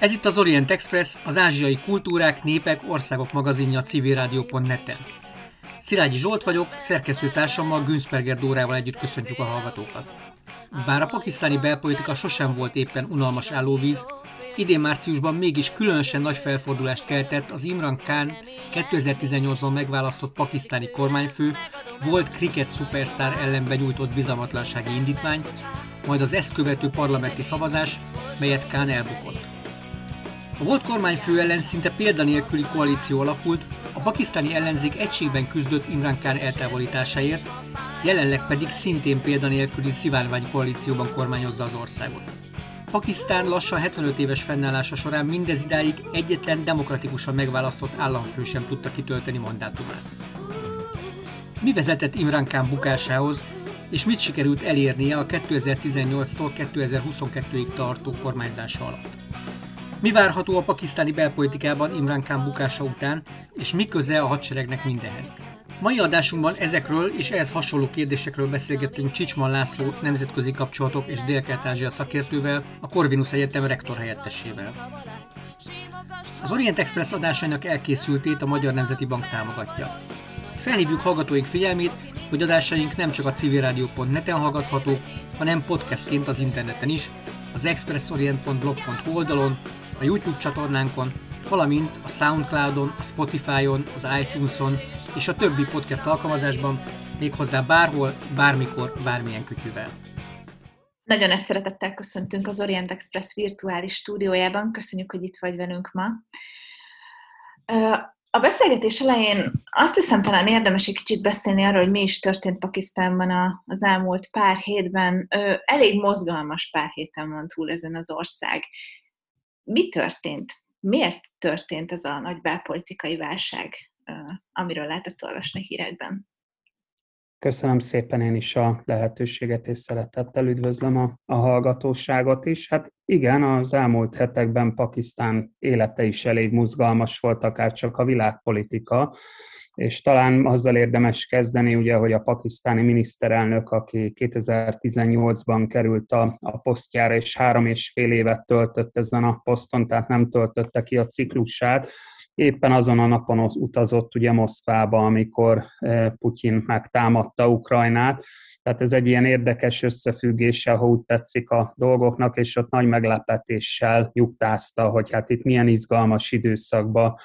Ez itt az Orient Express, az ázsiai kultúrák, népek, országok magazinja civilrádió.net-en. Szilágyi Zsolt vagyok, szerkesztőtársammal Günzberger Dórával együtt köszöntjük a hallgatókat. Bár a pakisztáni belpolitika sosem volt éppen unalmas állóvíz, idén márciusban mégis különösen nagy felfordulást keltett az Imran Khan 2018-ban megválasztott pakisztáni kormányfő, volt kriket szupersztár ellen benyújtott bizalmatlansági indítvány, majd az ezt követő parlamenti szavazás, melyet Khan elbukott. A volt kormányfő ellen szinte példanélküli koalíció alakult, a pakisztáni ellenzék egységben küzdött Imran Khan eltávolításáért, jelenleg pedig szintén példanélküli szivárvány koalícióban kormányozza az országot. Pakisztán lassan 75 éves fennállása során mindez idáig egyetlen demokratikusan megválasztott államfő sem tudta kitölteni mandátumát. Mi vezetett Imran Khan bukásához, és mit sikerült elérnie a 2018-tól 2022-ig tartó kormányzása alatt? Mi várható a pakisztáni belpolitikában Imran Khan bukása után, és mi köze a hadseregnek mindenhez? Mai adásunkban ezekről és ehhez hasonló kérdésekről beszélgetünk Csicsman László nemzetközi kapcsolatok és Dél-Kelet-Ázsia szakértővel, a Corvinus Egyetem rektor helyettesével. Az Orient Express adásainak elkészültét a Magyar Nemzeti Bank támogatja. Felhívjuk hallgatóink figyelmét, hogy adásaink nem csak a civilrádió.net-en hallgathatók, hanem podcastként az interneten is, az expressorient.blog.hu oldalon, a YouTube csatornánkon, valamint a Soundcloudon, a Spotify-on, az iTunes-on és a többi podcast alkalmazásban, méghozzá bárhol, bármikor, bármilyen kütyüvel. Nagyon nagy szeretettel köszöntünk az Orient Express virtuális stúdiójában. Köszönjük, hogy itt vagy velünk ma. A beszélgetés elején azt hiszem talán érdemes egy kicsit beszélni arról, hogy mi is történt Pakisztánban az elmúlt pár hétben. Elég mozgalmas pár héten van túl ezen az ország. Mi történt? Miért történt ez a nagy belpolitikai válság, amiről lehetett olvasni hírekben? Köszönöm szépen én is a lehetőséget, és szeretettel üdvözlöm a, a hallgatóságot is. Hát igen, az elmúlt hetekben Pakisztán élete is elég mozgalmas volt, akár csak a világpolitika, és talán azzal érdemes kezdeni, ugye, hogy a pakisztáni miniszterelnök, aki 2018-ban került a, a posztjára, és három és fél évet töltött ezen a poszton, tehát nem töltötte ki a ciklusát, éppen azon a napon utazott ugye Moszkvába, amikor eh, Putyin megtámadta Ukrajnát, tehát ez egy ilyen érdekes összefüggése, ha úgy tetszik a dolgoknak, és ott nagy meglepetéssel nyugtázta, hogy hát itt milyen izgalmas időszakba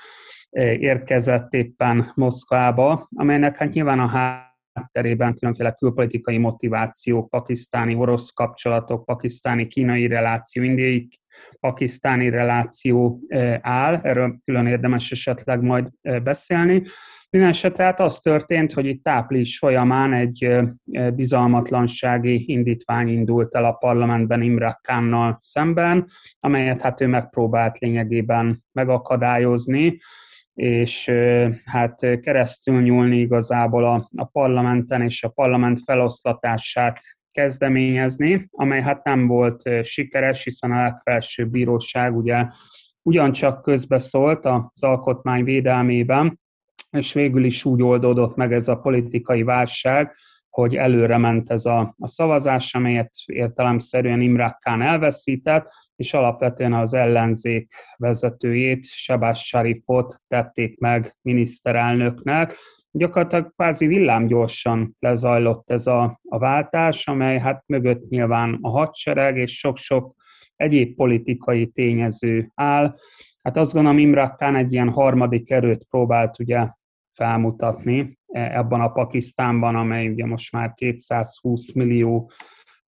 érkezett éppen Moszkvába, amelynek hát nyilván a hátterében különféle külpolitikai motivációk, pakisztáni orosz kapcsolatok, pakisztáni kínai reláció, indiai pakisztáni reláció áll, erről külön érdemes esetleg majd beszélni. Minden esetre hát az történt, hogy itt április folyamán egy bizalmatlansági indítvány indult el a parlamentben Imre Kánnal szemben, amelyet hát ő megpróbált lényegében megakadályozni, és hát keresztül nyúlni igazából a, a parlamenten és a parlament feloszlatását kezdeményezni, amely hát nem volt sikeres, hiszen a legfelsőbb bíróság ugye ugyancsak közbeszólt az alkotmány védelmében, és végül is úgy oldódott meg ez a politikai válság, hogy előre ment ez a, a szavazás, amelyet értelemszerűen Imre Khan elveszített, és alapvetően az ellenzék vezetőjét, Sebás Sharifot tették meg miniszterelnöknek, gyakorlatilag kvázi villámgyorsan lezajlott ez a, a váltás, amely hát mögött nyilván a hadsereg és sok-sok egyéb politikai tényező áll. Hát azt gondolom Imre Khan egy ilyen harmadik erőt próbált ugye felmutatni ebben a Pakisztánban, amely ugye most már 220 millió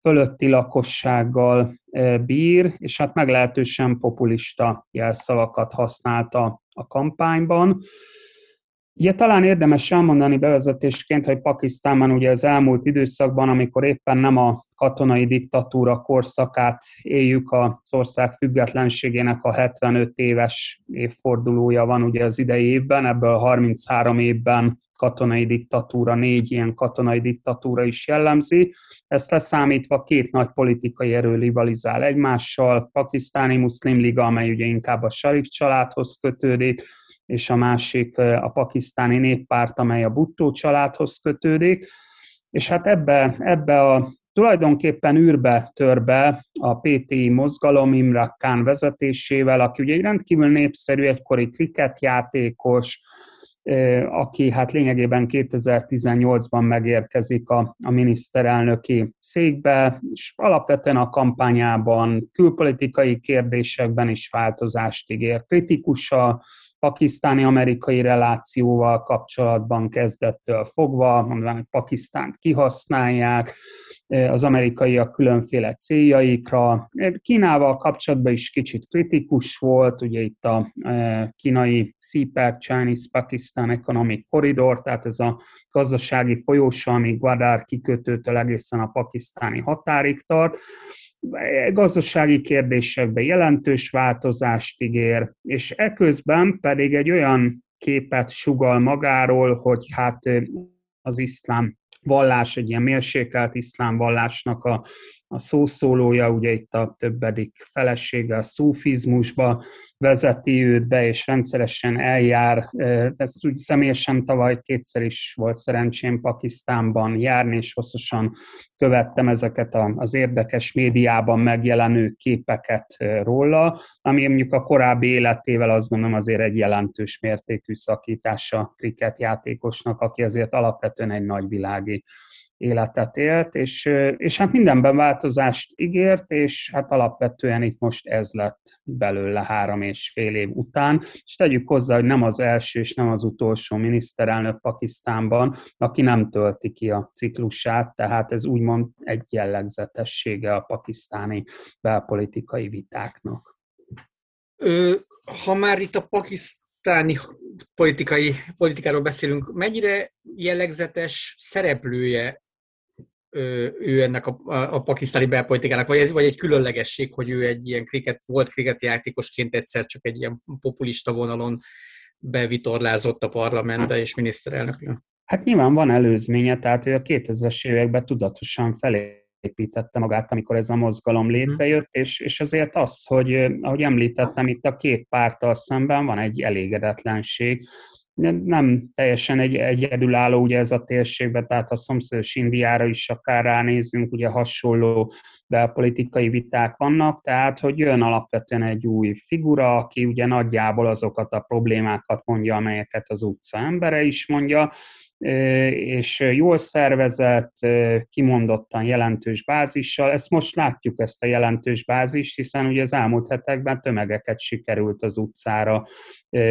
fölötti lakossággal e, bír, és hát meglehetősen populista jelszavakat használta a kampányban. Ugye talán érdemes elmondani bevezetésként, hogy Pakisztánban ugye az elmúlt időszakban, amikor éppen nem a katonai diktatúra korszakát éljük, az ország függetlenségének a 75 éves évfordulója van ugye az idei évben, ebből 33 évben katonai diktatúra, négy ilyen katonai diktatúra is jellemzi. Ezt leszámítva két nagy politikai erő rivalizál egymással, pakisztáni muszlim liga, amely ugye inkább a Sharif családhoz kötődik, és a másik a pakisztáni néppárt, amely a Buttó családhoz kötődik. És hát ebbe, ebbe a tulajdonképpen űrbe törbe a PTI mozgalom Imre Khan vezetésével, aki ugye egy rendkívül népszerű egykori kriketjátékos, aki hát lényegében 2018-ban megérkezik a, a miniszterelnöki székbe, és alapvetően a kampányában külpolitikai kérdésekben is változást ígér. A pakisztáni-amerikai relációval kapcsolatban kezdettől fogva, mondván, hogy Pakisztánt kihasználják, az amerikaiak különféle céljaikra. Kínával kapcsolatban is kicsit kritikus volt, ugye itt a kínai CPEC, Chinese Pakistan Economic Corridor, tehát ez a gazdasági folyósa, ami Guadar kikötőtől egészen a pakisztáni határig tart gazdasági kérdésekben jelentős változást ígér, és eközben pedig egy olyan képet sugal magáról, hogy hát az iszlám vallás, egy ilyen mérsékelt iszlám vallásnak a, a szószólója, ugye itt a többedik felesége a szufizmusba vezeti őt be, és rendszeresen eljár. Ezt úgy személyesen tavaly kétszer is volt szerencsém Pakisztánban járni, és hosszasan követtem ezeket az érdekes médiában megjelenő képeket róla, ami mondjuk a korábbi életével azt gondolom azért egy jelentős mértékű szakítása kriket játékosnak, aki azért alapvetően egy nagyvilági életet élt, és, és hát mindenben változást ígért, és hát alapvetően itt most ez lett belőle három és fél év után, és tegyük hozzá, hogy nem az első és nem az utolsó miniszterelnök Pakisztánban, aki nem tölti ki a ciklusát, tehát ez úgymond egy jellegzetessége a pakisztáni belpolitikai vitáknak. Ö, ha már itt a pakisztáni politikai, politikáról beszélünk, mennyire jellegzetes szereplője ő ennek a, a, a pakisztáni belpolitikának, vagy, ez, vagy egy különlegesség, hogy ő egy ilyen kriket, volt kriketjátékosként egyszer csak egy ilyen populista vonalon bevitorlázott a parlamentbe és miniszterelnökre? Hát nyilván van előzménye, tehát ő a 2000-es években tudatosan felé építette magát, amikor ez a mozgalom mhm. létrejött, és, és azért az, hogy ahogy említettem, itt a két párttal szemben van egy elégedetlenség, nem teljesen egy, egyedülálló ugye ez a térségben, tehát a szomszédos Indiára is akár ránézünk, ugye hasonló belpolitikai viták vannak, tehát hogy jön alapvetően egy új figura, aki ugye nagyjából azokat a problémákat mondja, amelyeket az utca embere is mondja, és jól szervezett, kimondottan jelentős bázissal. Ezt most látjuk, ezt a jelentős bázist, hiszen ugye az elmúlt hetekben tömegeket sikerült az utcára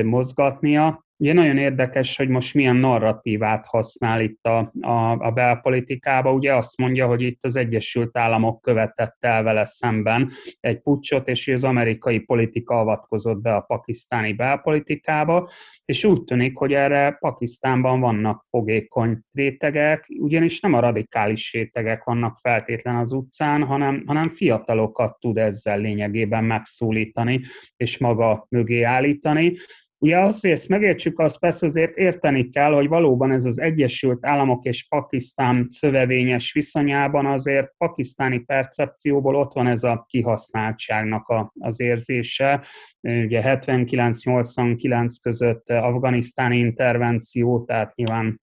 mozgatnia, Ugye nagyon érdekes, hogy most milyen narratívát használ itt a, a, a belpolitikába. Ugye azt mondja, hogy itt az Egyesült Államok követett el vele szemben egy pucsot, és az amerikai politika avatkozott be a pakisztáni belpolitikába, és úgy tűnik, hogy erre Pakisztánban vannak fogékony rétegek, ugyanis nem a radikális rétegek vannak feltétlen az utcán, hanem, hanem fiatalokat tud ezzel lényegében megszólítani, és maga mögé állítani. Ugye ahhoz, hogy ezt megértsük, azt persze azért érteni kell, hogy valóban ez az Egyesült Államok és Pakisztán szövevényes viszonyában azért pakisztáni percepcióból ott van ez a kihasználtságnak a, az érzése. Ugye 79-89 között afganisztáni intervenció, tehát nyilván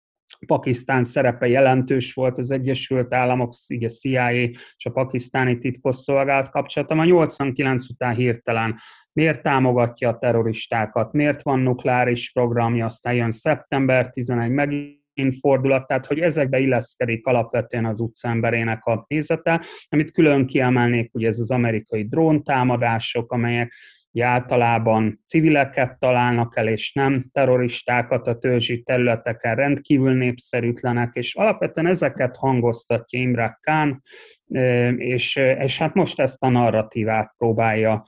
Pakisztán szerepe jelentős volt az Egyesült Államok, ugye CIA és a pakisztáni titkosszolgálat kapcsolata. A 89 után hirtelen miért támogatja a terroristákat, miért van nukleáris programja, aztán jön szeptember 11 megint fordulat, tehát hogy ezekbe illeszkedik alapvetően az utcemberének a nézete, amit külön kiemelnék, ugye ez az amerikai dróntámadások, amelyek általában civileket találnak el, és nem terroristákat. A törzsi területeken rendkívül népszerűtlenek, és alapvetően ezeket hangoztatja Imre Khan, és, és hát most ezt a narratívát próbálja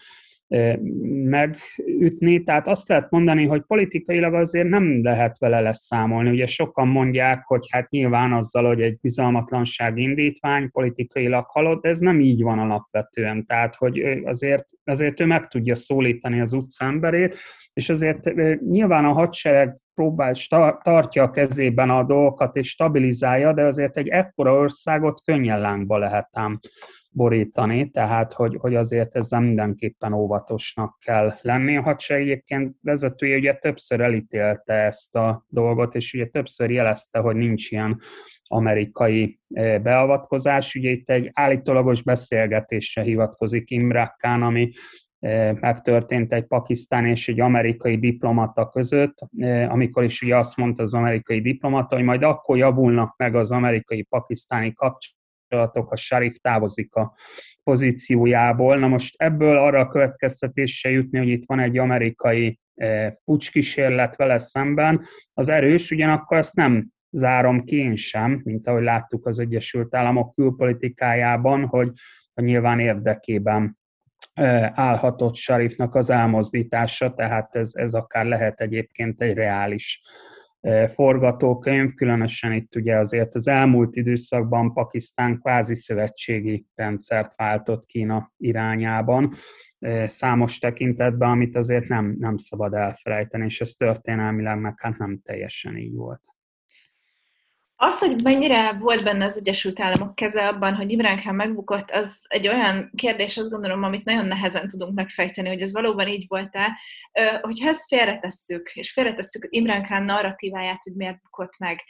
megütni. Tehát azt lehet mondani, hogy politikailag azért nem lehet vele lesz számolni. Ugye sokan mondják, hogy hát nyilván azzal, hogy egy bizalmatlanság indítvány politikailag halott, de ez nem így van alapvetően. Tehát, hogy azért, azért ő meg tudja szólítani az utca emberét, és azért nyilván a hadsereg próbál, tartja a kezében a dolgokat és stabilizálja, de azért egy ekkora országot könnyen lángba lehet ám borítani, tehát hogy, hogy azért ezzel mindenképpen óvatosnak kell lenni. A hadsereg egyébként vezetője ugye többször elítélte ezt a dolgot, és ugye többször jelezte, hogy nincs ilyen amerikai beavatkozás. Ugye itt egy állítólagos beszélgetésre hivatkozik Imre Khan, ami megtörtént egy pakisztán és egy amerikai diplomata között, amikor is ugye azt mondta az amerikai diplomata, hogy majd akkor javulnak meg az amerikai-pakisztáni kapcsolatok, a Sharif távozik a pozíciójából. Na most ebből arra a következtetésre jutni, hogy itt van egy amerikai pucskísérlet vele szemben, az erős, ugyanakkor ezt nem zárom ki én sem, mint ahogy láttuk az Egyesült Államok külpolitikájában, hogy, hogy nyilván érdekében állhatott Sarifnak az elmozdítása, tehát ez, ez akár lehet egyébként egy reális forgatókönyv, különösen itt ugye azért az elmúlt időszakban Pakisztán kvázi szövetségi rendszert váltott Kína irányában, számos tekintetben, amit azért nem, nem szabad elfelejteni, és ez történelmileg meg hát nem teljesen így volt. Az, hogy mennyire volt benne az Egyesült Államok keze abban, hogy Imrán Khan megbukott, az egy olyan kérdés, azt gondolom, amit nagyon nehezen tudunk megfejteni, hogy ez valóban így volt-e. Hogyha ezt félretesszük, és félretesszük Imrán Khan narratíváját, hogy miért bukott meg,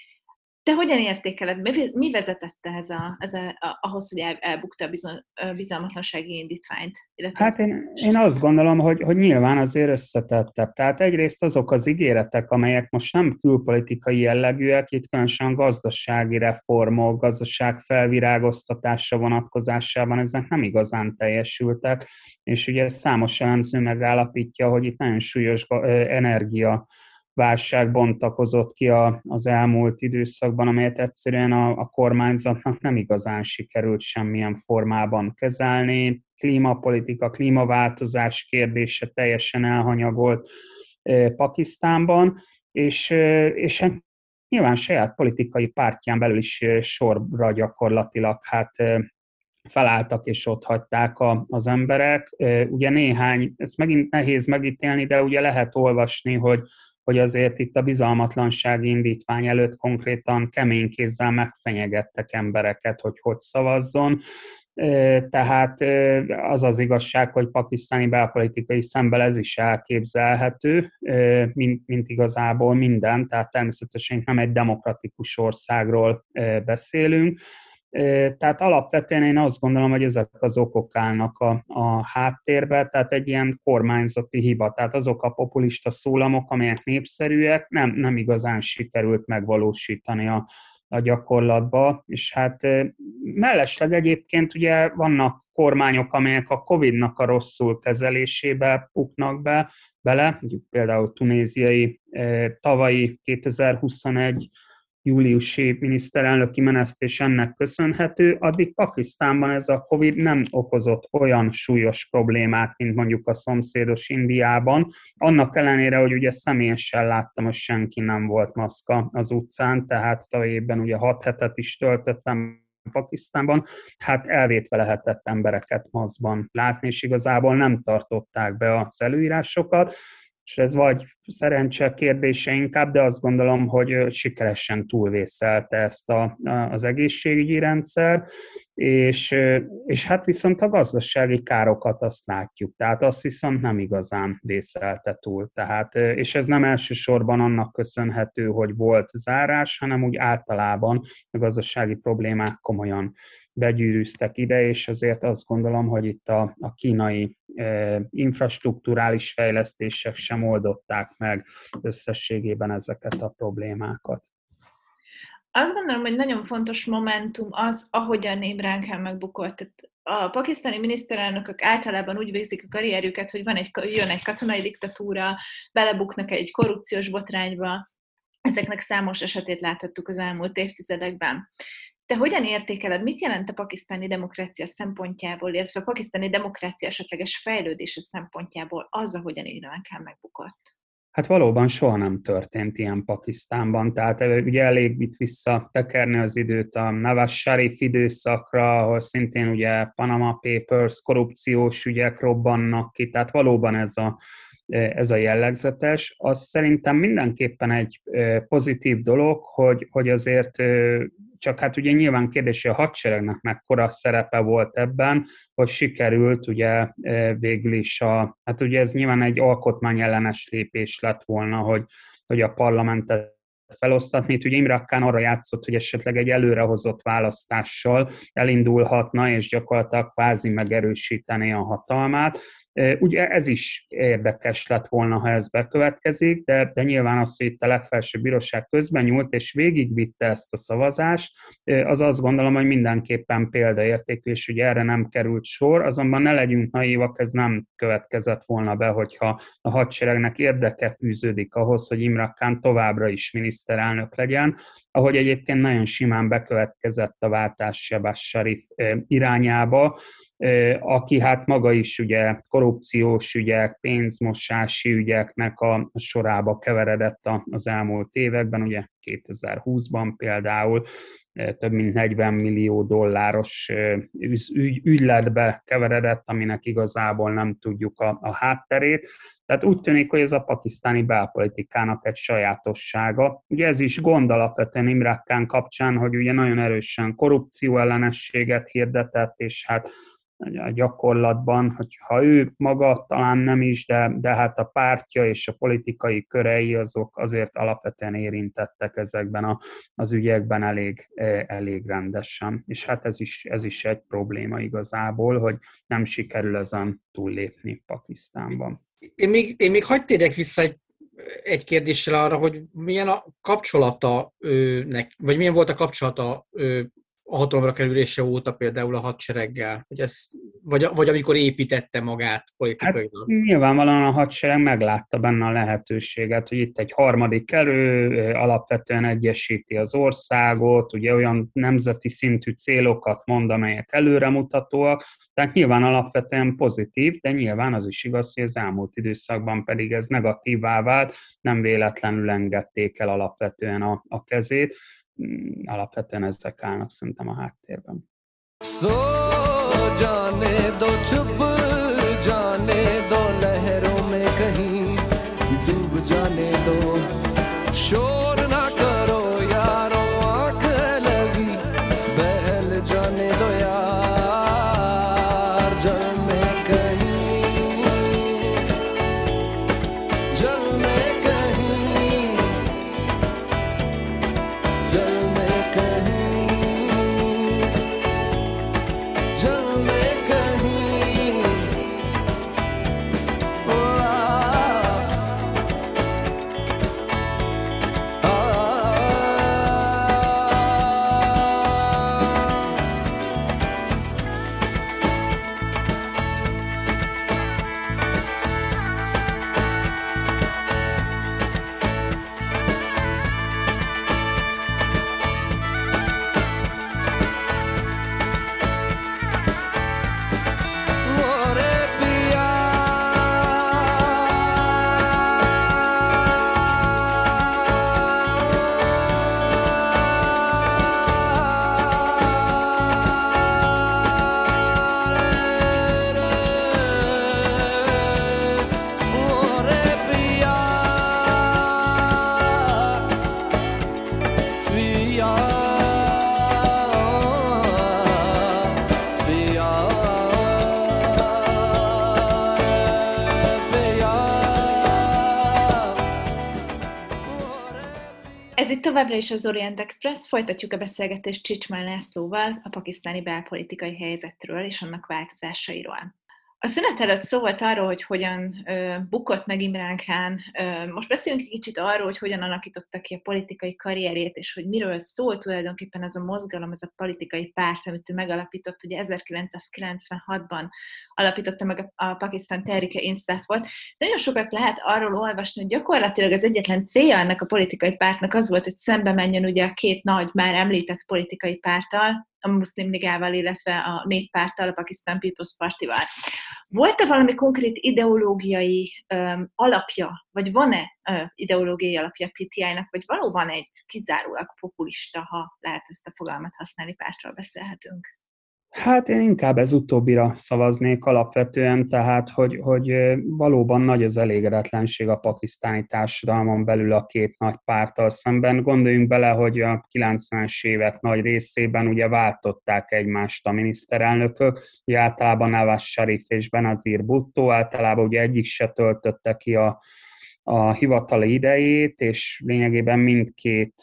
te hogyan értékeled, mi, vezetett ez, a, ez a, ahhoz, hogy el, elbukta a bizalmatlansági indítványt? Hát én, én azt gondolom, hogy, hogy nyilván azért összetettebb. Tehát egyrészt azok az ígéretek, amelyek most nem külpolitikai jellegűek, itt különösen gazdasági reformok, gazdaság felvirágoztatása vonatkozásában ezek nem igazán teljesültek, és ugye számos elemző megállapítja, hogy itt nagyon súlyos energia válság bontakozott ki a, az elmúlt időszakban, amelyet egyszerűen a, a kormányzatnak nem igazán sikerült semmilyen formában kezelni. Klímapolitika, klímaváltozás kérdése teljesen elhanyagolt eh, Pakisztánban, és, eh, és hát nyilván saját politikai pártján belül is sorra gyakorlatilag hát felálltak és ott hagyták a, az emberek. Ugye néhány, ezt megint nehéz megítélni, de ugye lehet olvasni, hogy hogy azért itt a bizalmatlansági indítvány előtt konkrétan kemény kézzel megfenyegettek embereket, hogy hogy szavazzon. Tehát az az igazság, hogy pakisztáni belpolitikai szemben ez is elképzelhető, mint, mint igazából minden, tehát természetesen nem egy demokratikus országról beszélünk, tehát alapvetően én azt gondolom, hogy ezek az okok állnak a, a háttérbe, tehát egy ilyen kormányzati hiba, tehát azok a populista szólamok, amelyek népszerűek, nem, nem igazán sikerült megvalósítani a, a gyakorlatba, és hát mellesleg egyébként ugye vannak kormányok, amelyek a Covid-nak a rosszul kezelésébe puknak be, bele, például tunéziai tavalyi 2021 júliusi miniszterelnöki menesztés ennek köszönhető, addig Pakisztánban ez a COVID nem okozott olyan súlyos problémát, mint mondjuk a szomszédos Indiában. Annak ellenére, hogy ugye személyesen láttam, hogy senki nem volt maszka az utcán, tehát tavalyében ugye hat hetet is töltöttem Pakisztánban, hát elvétve lehetett embereket maszkban látni, és igazából nem tartották be az előírásokat, és ez vagy szerencse kérdése inkább, de azt gondolom, hogy sikeresen túlvészelte ezt a, az egészségügyi rendszer, és, és hát viszont a gazdasági károkat azt látjuk, tehát azt viszont nem igazán vészelte túl. Tehát, és ez nem elsősorban annak köszönhető, hogy volt zárás, hanem úgy általában a gazdasági problémák komolyan begyűrűztek ide, és azért azt gondolom, hogy itt a, a kínai e, infrastruktúrális fejlesztések sem oldották meg összességében ezeket a problémákat. Azt gondolom, hogy nagyon fontos momentum az, ahogyan Imrán Khan megbukott. A pakisztáni miniszterelnökök általában úgy végzik a karrierjüket, hogy van egy, jön egy katonai diktatúra, belebuknak egy korrupciós botrányba. Ezeknek számos esetét láthattuk az elmúlt évtizedekben. Te hogyan értékeled, mit jelent a pakisztáni demokrácia szempontjából, illetve a pakisztáni demokrácia esetleges fejlődése szempontjából az, ahogyan Imrán Khan megbukott? Hát valóban soha nem történt ilyen Pakisztánban, tehát ugye elég itt visszatekerni az időt a Nawaz Sharif időszakra, ahol szintén ugye Panama Papers, korrupciós ügyek robbannak ki, tehát valóban ez a, ez a jellegzetes. Az szerintem mindenképpen egy pozitív dolog, hogy, hogy azért csak hát ugye nyilván kérdés, a hadseregnek mekkora szerepe volt ebben, hogy sikerült ugye végül is a, hát ugye ez nyilván egy alkotmányellenes lépés lett volna, hogy, hogy a parlamentet felosztatni. Itt ugye Imre Khan arra játszott, hogy esetleg egy előrehozott választással elindulhatna, és gyakorlatilag kvázi megerősíteni a hatalmát. Ugye ez is érdekes lett volna, ha ez bekövetkezik, de, de nyilván az, hogy itt a legfelsőbb bíróság közben nyúlt és végigvitte ezt a szavazást, az azt gondolom, hogy mindenképpen példaértékű, és ugye erre nem került sor, azonban ne legyünk naívak, ez nem következett volna be, hogyha a hadseregnek érdeke fűződik ahhoz, hogy Imre Khan továbbra is miniszterelnök legyen, ahogy egyébként nagyon simán bekövetkezett a váltás Sebas Sharif irányába, aki hát maga is ugye korrupciós ügyek, pénzmosási ügyeknek a sorába keveredett az elmúlt években, ugye 2020-ban például több mint 40 millió dolláros ügyletbe keveredett, aminek igazából nem tudjuk a, a hátterét. Tehát úgy tűnik, hogy ez a pakisztáni belpolitikának egy sajátossága. Ugye ez is gond alapvetően Imre Khan kapcsán, hogy ugye nagyon erősen korrupció ellenességet hirdetett, és hát a gyakorlatban, hogyha ő maga talán nem is, de, de hát a pártja és a politikai körei azok azért alapvetően érintettek ezekben a, az ügyekben elég, e, elég rendesen. És hát ez is, ez is egy probléma igazából, hogy nem sikerül ezen túllépni Pakisztánban. Én még, én még hagyd térjek vissza egy, egy kérdéssel arra, hogy milyen a kapcsolata, nek, vagy milyen volt a kapcsolata a hatalomra kerülése óta például a hadsereggel, hogy ez, vagy, vagy amikor építette magát politikailag? Hát, nyilvánvalóan a hadsereg meglátta benne a lehetőséget, hogy itt egy harmadik erő alapvetően egyesíti az országot, ugye olyan nemzeti szintű célokat mond, amelyek előremutatóak, tehát nyilván alapvetően pozitív, de nyilván az is igaz, hogy az elmúlt időszakban pedig ez negatívá vált, nem véletlenül engedték el alapvetően a, a kezét, Mm, alapvetően ezek állnak szerintem a háttérben. So, Johnny, don't you továbbra is az Orient Express, folytatjuk a beszélgetést Csicsmán Lászlóval a pakisztáni belpolitikai helyzetről és annak változásairól. A szünet előtt szó volt arról, hogy hogyan ö, bukott meg Imrán Khan. Ö, most beszélünk egy kicsit arról, hogy hogyan alakította ki a politikai karrierét, és hogy miről szól tulajdonképpen ez a mozgalom, ez a politikai párt, amit ő megalapított. Ugye 1996-ban alapította meg a, a Pakisztán Tehrike Instat volt. Nagyon sokat lehet arról olvasni, hogy gyakorlatilag az egyetlen célja ennek a politikai pártnak az volt, hogy szembe menjen ugye a két nagy, már említett politikai párttal, a Muszlim Ligával, illetve a Néppárttal, a Pakistan People's Party-val. Volt-e valami konkrét ideológiai um, alapja, vagy van-e uh, ideológiai alapja PTI-nak, vagy valóban egy kizárólag populista, ha lehet ezt a fogalmat használni, pártról beszélhetünk? Hát én inkább ez utóbbira szavaznék alapvetően, tehát hogy, hogy valóban nagy az elégedetlenség a pakisztáni társadalmon belül a két nagy párttal szemben. Gondoljunk bele, hogy a 90-es évek nagy részében ugye váltották egymást a miniszterelnökök, ugye általában Nawaz Sharif és Benazir Bhutto, általában ugye egyik se töltötte ki a a hivatali idejét, és lényegében mindkét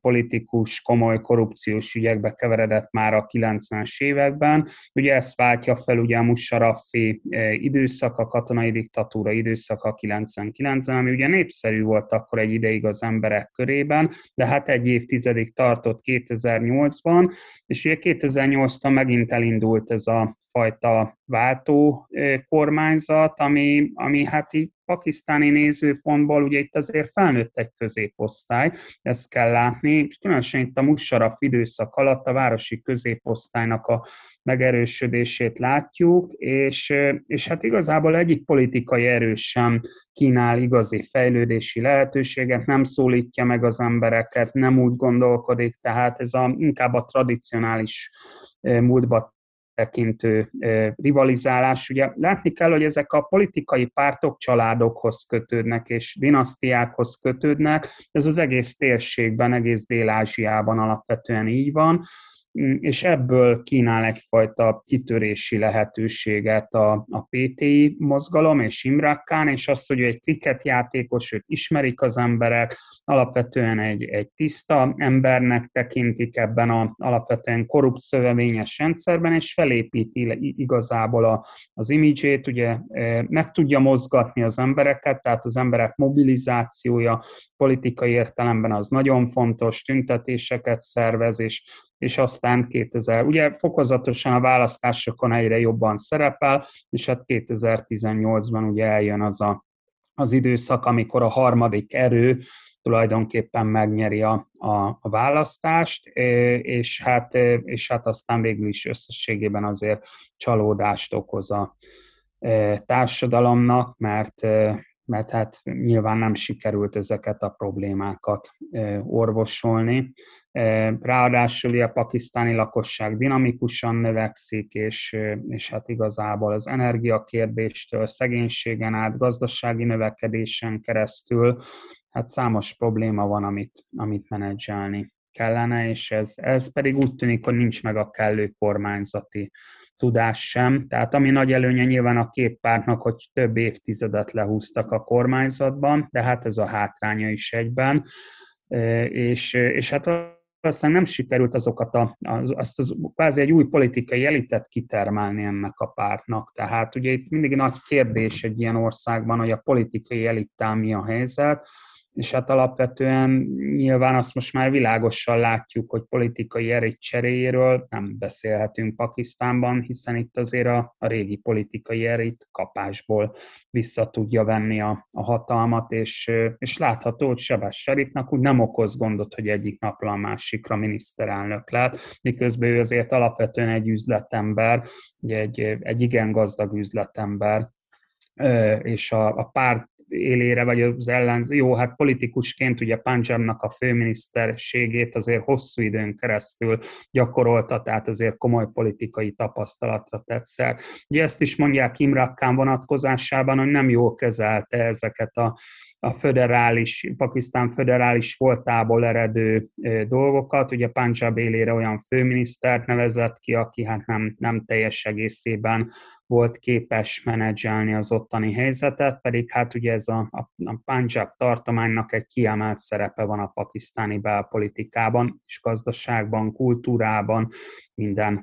politikus komoly korrupciós ügyekbe keveredett már a 90-es években. Ugye ezt váltja fel ugye a Musarafi időszak, a katonai diktatúra időszaka 99-ben, ami ugye népszerű volt akkor egy ideig az emberek körében, de hát egy évtizedig tartott 2008-ban, és ugye 2008-ban megint elindult ez a fajta váltó kormányzat, ami, ami hát így pakisztáni nézőpontból ugye itt azért felnőtt egy középosztály, ezt kell látni, különösen itt a Musaraf időszak alatt a városi középosztálynak a megerősödését látjuk, és, és hát igazából egyik politikai erős sem kínál igazi fejlődési lehetőséget, nem szólítja meg az embereket, nem úgy gondolkodik, tehát ez a, inkább a tradicionális múltba tekintő rivalizálás. Ugye látni kell, hogy ezek a politikai pártok családokhoz kötődnek, és dinasztiákhoz kötődnek. Ez az egész térségben, egész Dél-Ázsiában alapvetően így van. Mm, és ebből kínál egyfajta kitörési lehetőséget a, a PTI mozgalom és Imrakkán, és azt, hogy egy kriket játékos, őt ismerik az emberek, alapvetően egy, egy tiszta embernek tekintik ebben a alapvetően korrupt szövevényes rendszerben, és felépíti igazából a, az imidzsét, ugye e, meg tudja mozgatni az embereket, tehát az emberek mobilizációja politikai értelemben az nagyon fontos, tüntetéseket szervez, és és aztán 2000, ugye fokozatosan a választásokon egyre jobban szerepel, és hát 2018-ban ugye eljön az a, az időszak, amikor a harmadik erő tulajdonképpen megnyeri a, a, a választást, és hát, és hát aztán végül is összességében azért csalódást okoz a társadalomnak, mert mert hát nyilván nem sikerült ezeket a problémákat orvosolni. Ráadásul a pakisztáni lakosság dinamikusan növekszik, és, és hát igazából az energiakérdéstől, szegénységen át, gazdasági növekedésen keresztül, hát számos probléma van, amit, amit menedzselni kellene, és ez, ez pedig úgy tűnik, hogy nincs meg a kellő kormányzati tudás sem. Tehát ami nagy előnye nyilván a két pártnak, hogy több évtizedet lehúztak a kormányzatban, de hát ez a hátránya is egyben. És, és hát aztán nem sikerült azokat a, az, azt az, kvázi egy új politikai elitet kitermelni ennek a pártnak. Tehát ugye itt mindig nagy kérdés egy ilyen országban, hogy a politikai elittel mi a helyzet, és hát alapvetően nyilván azt most már világosan látjuk, hogy politikai erény cseréjéről nem beszélhetünk Pakisztánban, hiszen itt azért a, a régi politikai erét kapásból vissza tudja venni a, a hatalmat, és, és látható, hogy Sebás Serifnak úgy nem okoz gondot, hogy egyik napra a másikra miniszterelnök lett, miközben ő azért alapvetően egy üzletember, egy, egy igen gazdag üzletember, és a, a párt élére, vagy az ellenző, jó, hát politikusként ugye Punjabnak a főminiszterségét azért hosszú időn keresztül gyakorolta, tehát azért komoly politikai tapasztalatra tett szer. Ugye ezt is mondják Imran Khan vonatkozásában, hogy nem jól kezelte ezeket a a föderális, Pakisztán föderális voltából eredő dolgokat. Ugye Punjab élére olyan főminisztert nevezett ki, aki hát nem, nem teljes egészében volt képes menedzselni az ottani helyzetet, pedig hát ugye ez a, a, a tartománynak egy kiemelt szerepe van a pakisztáni belpolitikában, és gazdaságban, kultúrában, minden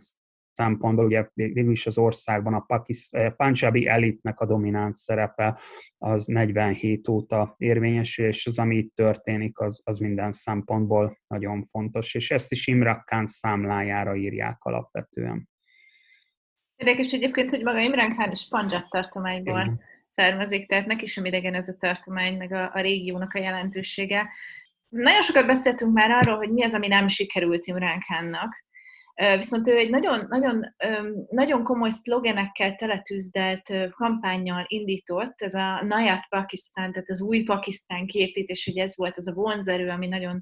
szempontból ugye végül is az országban a Pakiszt, eh, Punjabi elitnek a domináns szerepe az 47 óta érvényesül, és az, ami itt történik, az, az minden szempontból nagyon fontos, és ezt is Imran Khan számlájára írják alapvetően. Érdekes egyébként, hogy maga Imran Khan is Punjab tartományból Igen. származik, tehát neki sem idegen ez a tartomány, meg a, a régiónak a jelentősége. Nagyon sokat beszéltünk már arról, hogy mi az, ami nem sikerült Imran Khannak, Viszont ő egy nagyon, nagyon, nagyon komoly szlogenekkel teletűzdelt kampányjal indított, ez a Nayat Pakisztán, tehát az új Pakisztán képítés, hogy ez volt az a vonzerő, ami nagyon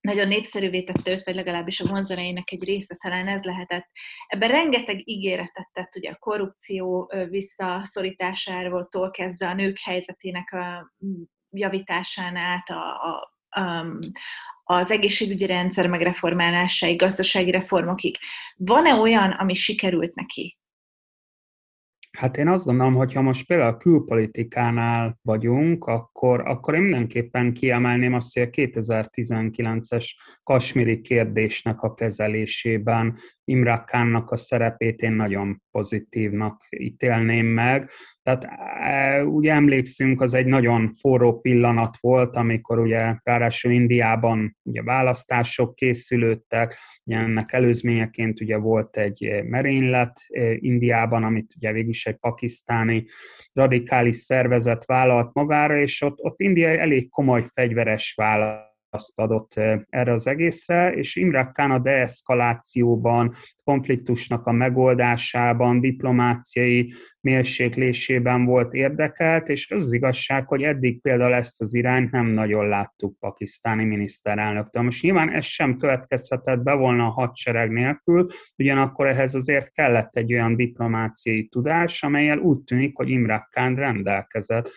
nagyon népszerűvé tette őt, vagy legalábbis a vonzereinek egy része talán ez lehetett. Ebben rengeteg ígéretet tett, ugye a korrupció visszaszorításáról kezdve a nők helyzetének a javításán át, a, a, az egészségügyi rendszer megreformálásáig, gazdasági reformokig. Van-e olyan, ami sikerült neki? Hát én azt gondolom, hogy ha most például a külpolitikánál vagyunk, akkor, akkor én mindenképpen kiemelném azt, hogy a 2019-es kasmiri kérdésnek a kezelésében Imre Kánnak a szerepét én nagyon pozitívnak ítélném meg. Tehát e, ugye emlékszünk, az egy nagyon forró pillanat volt, amikor ugye ráadásul Indiában ugye választások készülődtek, ugye ennek előzményeként ugye volt egy merénylet e, Indiában, amit ugye végül is egy pakisztáni radikális szervezet vállalt magára, és ott, ott India elég komoly fegyveres vállalat adott erre az egészre, és Imre Khan a deeszkalációban, konfliktusnak a megoldásában, diplomáciai mérséklésében volt érdekelt, és az, az igazság, hogy eddig például ezt az irányt nem nagyon láttuk pakisztáni miniszterelnöktől. Most nyilván ez sem következhetett be volna a hadsereg nélkül, ugyanakkor ehhez azért kellett egy olyan diplomáciai tudás, amelyel úgy tűnik, hogy Imre Khan rendelkezett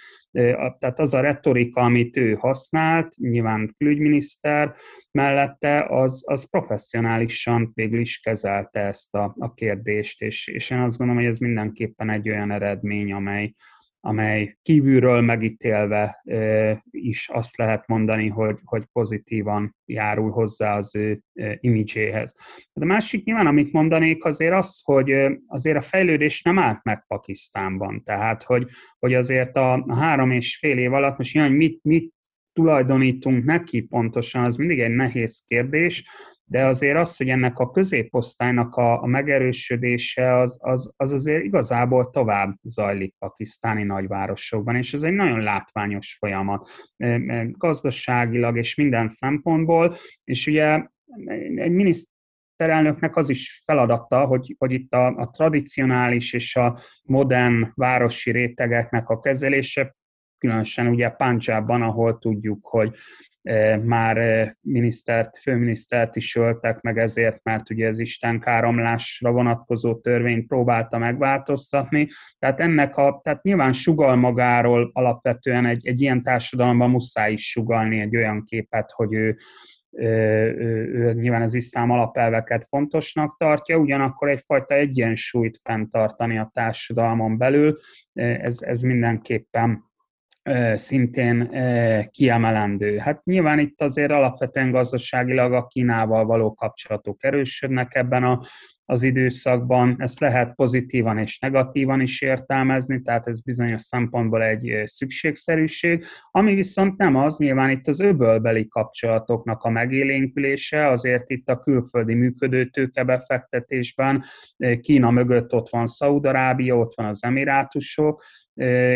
tehát az a retorika, amit ő használt, nyilván külügyminiszter mellette, az, az professzionálisan végül is kezelte ezt a, a kérdést, és, és én azt gondolom, hogy ez mindenképpen egy olyan eredmény, amely, amely kívülről megítélve is azt lehet mondani, hogy, hogy pozitívan járul hozzá az ő imidzséhez. De a másik nyilván, amit mondanék, azért az, hogy azért a fejlődés nem állt meg Pakisztánban. Tehát, hogy, hogy azért a három és fél év alatt most nyilván mit, mit tulajdonítunk neki pontosan, az mindig egy nehéz kérdés, de azért az, hogy ennek a középosztálynak a, a megerősödése az, az, az azért igazából tovább zajlik pakisztáni nagyvárosokban, és ez egy nagyon látványos folyamat gazdaságilag és minden szempontból, és ugye egy miniszterelnöknek az is feladata, hogy, hogy itt a, a tradicionális és a modern városi rétegeknek a kezelése, különösen ugye Punjabban, ahol tudjuk, hogy már minisztert, főminisztert is öltek meg ezért, mert ugye az Isten káromlásra vonatkozó törvényt próbálta megváltoztatni. Tehát ennek a, tehát nyilván sugal magáról alapvetően egy, egy ilyen társadalomban muszáj is sugalni egy olyan képet, hogy ő, ő, ő, ő nyilván az iszlám alapelveket fontosnak tartja, ugyanakkor egyfajta egyensúlyt fenntartani a társadalmon belül, ez, ez mindenképpen szintén kiemelendő. Hát nyilván itt azért alapvetően gazdaságilag a Kínával való kapcsolatok erősödnek ebben a, az időszakban. Ezt lehet pozitívan és negatívan is értelmezni, tehát ez bizonyos szempontból egy szükségszerűség. Ami viszont nem az, nyilván itt az öbölbeli kapcsolatoknak a megélénkülése, azért itt a külföldi működő tőkebefektetésben Kína mögött ott van Szaudarábia, ott van az Emirátusok,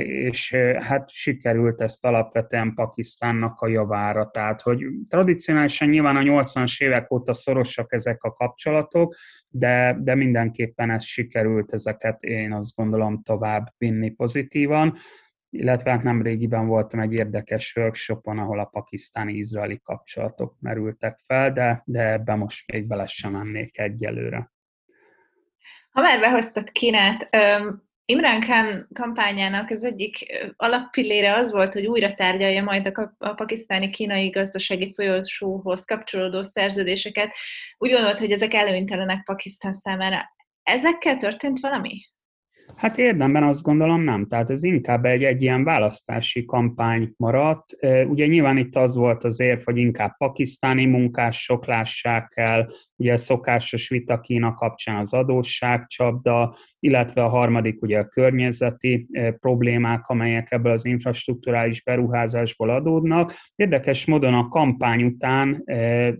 és hát sikerült ezt alapvetően Pakisztánnak a javára. Tehát, hogy tradicionálisan nyilván a 80-as évek óta szorosak ezek a kapcsolatok, de, de mindenképpen ez sikerült ezeket én azt gondolom tovább vinni pozitívan illetve hát nem régiben voltam egy érdekes workshopon, ahol a pakisztáni-izraeli kapcsolatok merültek fel, de, de ebbe most még bele sem mennék egyelőre. Ha már behoztad Kínát, Imran Khan kampányának az egyik alappillére az volt, hogy újra tárgyalja majd a, a pakisztáni kínai gazdasági folyosóhoz kapcsolódó szerződéseket. Úgy gondolt, hogy ezek előnytelenek Pakisztán számára. Ezekkel történt valami? Hát érdemben azt gondolom nem. Tehát ez inkább egy, egy ilyen választási kampány maradt. Ugye nyilván itt az volt az érv, hogy inkább pakisztáni munkások lássák el, ugye a szokásos vita Kína kapcsán az adósságcsapda, illetve a harmadik ugye a környezeti problémák, amelyek ebből az infrastruktúrális beruházásból adódnak. Érdekes módon a kampány után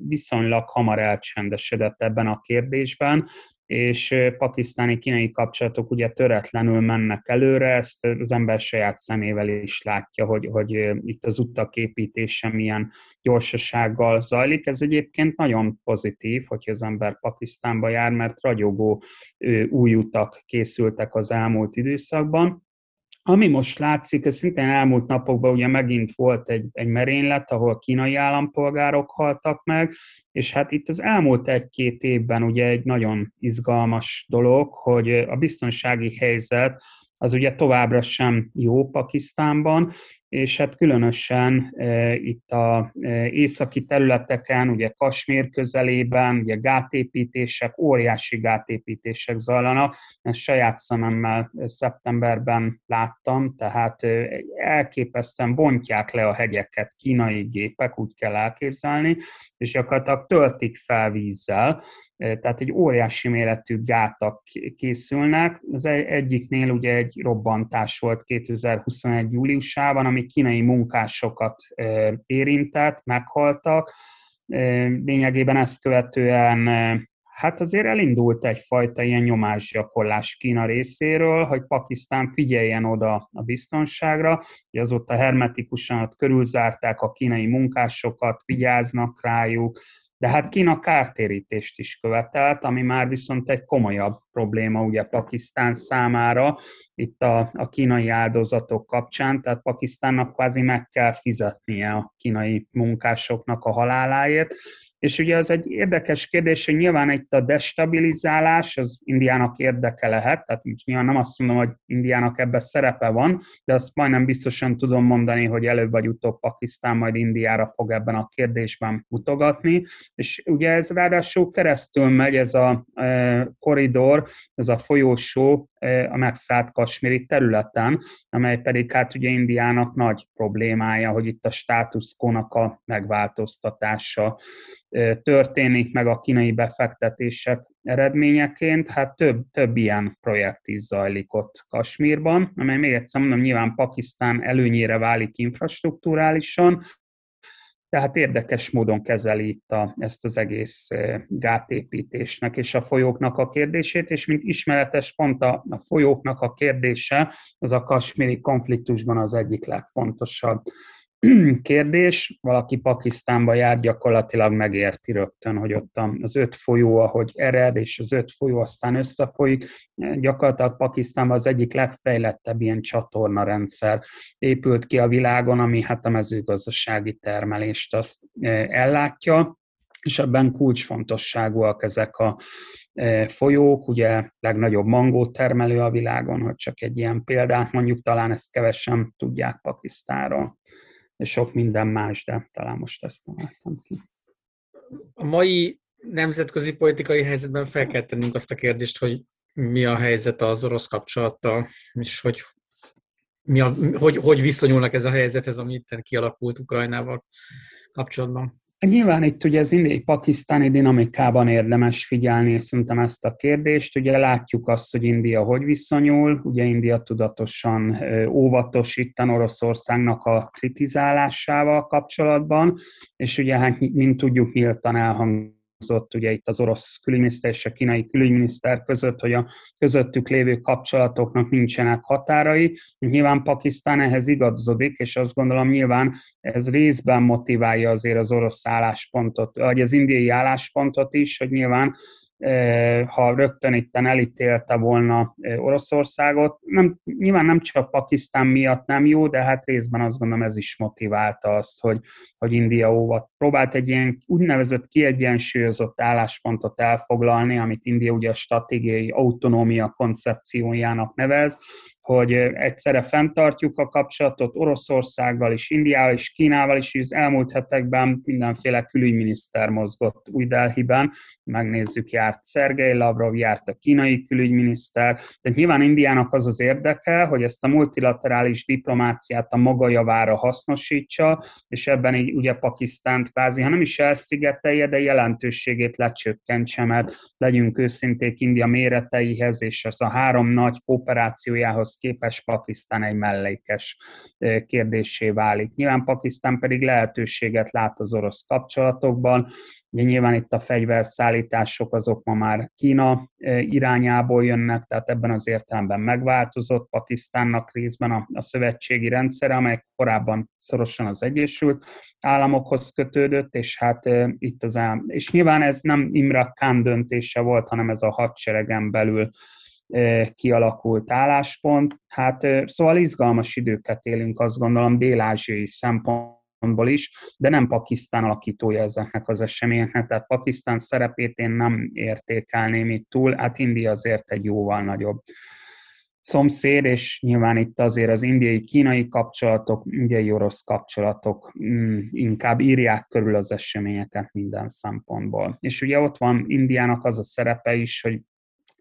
viszonylag hamar elcsendesedett ebben a kérdésben, és pakisztáni-kínai kapcsolatok ugye töretlenül mennek előre, ezt az ember saját szemével is látja, hogy, hogy itt az utak építése milyen gyorsasággal zajlik. Ez egyébként nagyon pozitív, hogyha az ember Pakisztánba jár, mert ragyogó új utak készültek az elmúlt időszakban. Ami most látszik, ez szintén elmúlt napokban ugye megint volt egy, egy merénylet, ahol kínai állampolgárok haltak meg, és hát itt az elmúlt egy-két évben ugye egy nagyon izgalmas dolog, hogy a biztonsági helyzet az ugye továbbra sem jó Pakisztánban, és hát különösen itt a északi területeken, ugye Kasmér közelében, ugye gátépítések, óriási gátépítések zajlanak. Ezt saját szememmel szeptemberben láttam, tehát elképesztően bontják le a hegyeket kínai gépek, úgy kell elképzelni, és gyakorlatilag töltik fel vízzel, tehát egy óriási méretű gátak készülnek. Az egyiknél ugye egy robbantás volt 2021. júliusában, ami kínai munkásokat érintett, meghaltak. Lényegében ezt követően hát azért elindult egyfajta ilyen nyomásgyakorlás Kína részéről, hogy Pakisztán figyeljen oda a biztonságra, hogy azóta hermetikusan ott körülzárták a kínai munkásokat, vigyáznak rájuk, de hát Kína kártérítést is követelt, ami már viszont egy komolyabb probléma ugye Pakisztán számára, itt a, a kínai áldozatok kapcsán, tehát Pakisztánnak kvázi meg kell fizetnie a kínai munkásoknak a haláláért, és ugye az egy érdekes kérdés, hogy nyilván itt a destabilizálás az Indiának érdeke lehet, tehát nyilván nem azt mondom, hogy Indiának ebben szerepe van, de azt majdnem biztosan tudom mondani, hogy előbb vagy utóbb Pakisztán majd Indiára fog ebben a kérdésben mutogatni, és ugye ez ráadásul keresztül megy ez a e, koridor, ez a folyósó e, a megszállt kasmiri területen, amely pedig hát ugye Indiának nagy problémája, hogy itt a státuszkónak a megváltoztatása történik meg a kínai befektetések eredményeként, hát több, több ilyen projekt is zajlik ott Kasmírban, amely még egyszer mondom, nyilván Pakisztán előnyére válik infrastruktúrálisan, tehát érdekes módon kezeli itt a, ezt az egész gátépítésnek és a folyóknak a kérdését, és mint ismeretes pont a, a folyóknak a kérdése, az a kasmiri konfliktusban az egyik legfontosabb kérdés. Valaki Pakisztánba jár, gyakorlatilag megérti rögtön, hogy ott az öt folyó, ahogy ered, és az öt folyó aztán összefolyik. Gyakorlatilag Pakisztánban az egyik legfejlettebb ilyen csatorna rendszer épült ki a világon, ami hát a mezőgazdasági termelést azt e, ellátja, és ebben kulcsfontosságúak ezek a e, folyók, ugye legnagyobb mangó termelő a világon, hogy csak egy ilyen példát mondjuk, talán ezt kevesen tudják Pakisztánról és sok minden más, de talán most ezt találtam ki. A mai nemzetközi politikai helyzetben fel kell tennünk azt a kérdést, hogy mi a helyzet az orosz kapcsolattal, és hogy, mi a, hogy, hogy viszonyulnak ez a helyzethez, ami itt kialakult Ukrajnával kapcsolatban. Nyilván itt ugye az indiai-pakisztáni dinamikában érdemes figyelni, és szerintem ezt a kérdést. Ugye látjuk azt, hogy India hogy viszonyul, ugye India tudatosan óvatos itten Oroszországnak a kritizálásával kapcsolatban, és ugye hát mint tudjuk nyíltan elhangzott elhangzott ugye itt az orosz külügyminiszter és a kínai külügyminiszter között, hogy a közöttük lévő kapcsolatoknak nincsenek határai. Nyilván Pakisztán ehhez igazodik, és azt gondolom nyilván ez részben motiválja azért az orosz álláspontot, vagy az indiai álláspontot is, hogy nyilván ha rögtön itt elítélte volna Oroszországot. Nem, nyilván nem csak Pakisztán miatt nem jó, de hát részben azt gondolom ez is motiválta azt, hogy, hogy India óvat próbált egy ilyen úgynevezett kiegyensúlyozott álláspontot elfoglalni, amit India ugye a stratégiai autonómia koncepciójának nevez, hogy egyszerre fenntartjuk a kapcsolatot Oroszországgal és Indiával és Kínával is, az elmúlt hetekben mindenféle külügyminiszter mozgott új Delhiben, megnézzük, járt Szergei Lavrov, járt a kínai külügyminiszter, tehát nyilván Indiának az az érdeke, hogy ezt a multilaterális diplomáciát a maga javára hasznosítsa, és ebben így ugye Pakisztánt kvázi, ha nem is elszigetelje, de jelentőségét lecsökkentse, mert legyünk őszinték India méreteihez és az a három nagy kooperációjához ahhoz képest Pakisztán egy mellékes kérdésé válik. Nyilván Pakisztán pedig lehetőséget lát az orosz kapcsolatokban, Ugye nyilván itt a fegyverszállítások azok ma már Kína irányából jönnek, tehát ebben az értelemben megváltozott Pakisztánnak részben a, a szövetségi rendszere, amely korábban szorosan az Egyesült Államokhoz kötődött, és hát itt az és nyilván ez nem Imre Khan döntése volt, hanem ez a hadseregen belül kialakult álláspont. Hát szóval izgalmas időket élünk, azt gondolom, dél-ázsiai szempontból is, de nem Pakisztán alakítója ezeknek az eseményeknek, tehát Pakisztán szerepét én nem értékelném itt túl, hát India azért egy jóval nagyobb szomszéd, és nyilván itt azért az indiai-kínai kapcsolatok, indiai-orosz kapcsolatok mm, inkább írják körül az eseményeket minden szempontból. És ugye ott van Indiának az a szerepe is, hogy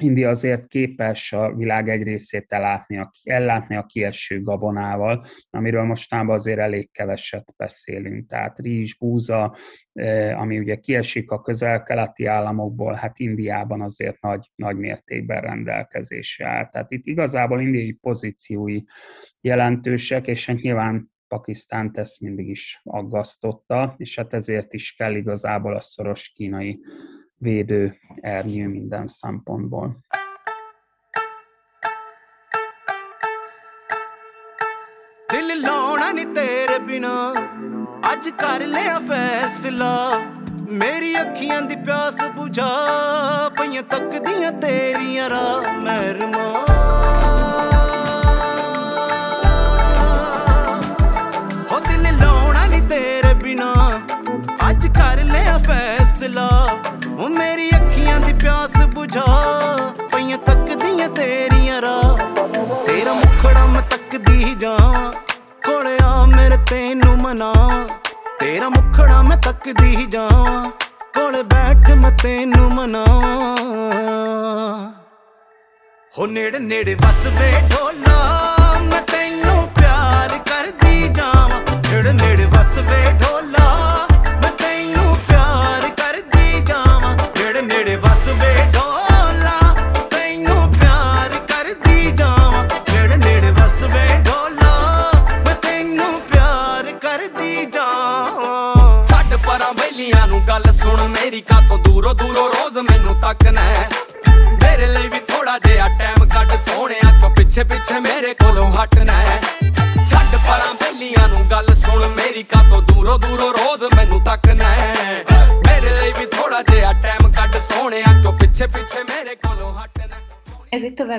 India azért képes a világ egy részét ellátni a, ellátni a kieső gabonával, amiről mostában azért elég keveset beszélünk. Tehát rizs, búza, ami ugye kiesik a közel-keleti államokból, hát Indiában azért nagy, nagy mértékben rendelkezésre áll. Tehát itt igazából indiai pozíciói jelentősek, és hát nyilván Pakisztánt ezt mindig is aggasztotta, és hát ezért is kell igazából a szoros kínai védő ernyő minden szempontból. ਦਿਲ ਲਾਉਣਾ ਨਹੀਂ ਤੇਰੇ ਬਿਨਾ ਅੱਜ ਕਰ ਲਿਆ ਫੈਸਲਾ ਮੇਰੀ ਅੱਖੀਆਂ ਦੀ ਪਿਆਸ ਬੁਝਾ ਪਈਆਂ ਤੱਕਦੀਆਂ ਤੇਰੀਆਂ ਰਾਹ ਮਹਿਰਮਾ ਪਿਆਸ ਬੁਝਾ ਪਈਆਂ ਤੱਕਦੀਆਂ ਤੇਰੀਆਂ ਰਾਹ। ਤੇਰਾ ਮੁਖੜਾ ਮੈਂ ਤੱਕਦੀ ਜਾ ਕੋਲੇ ਆ ਮੇਰੇ ਤੈਨੂੰ ਮਨਾ ਤੇਰਾ ਮੁਖੜਾ ਮੈਂ ਤੱਕਦੀ ਜਾ ਕੋਲੇ ਬੈਠ ਮੈਂ ਤੈਨੂੰ ਮਨਾ ਹੋ ਨੇੜੇ ਨੇੜੇ ਵਸ ਵੇ ਢੋਲਾ।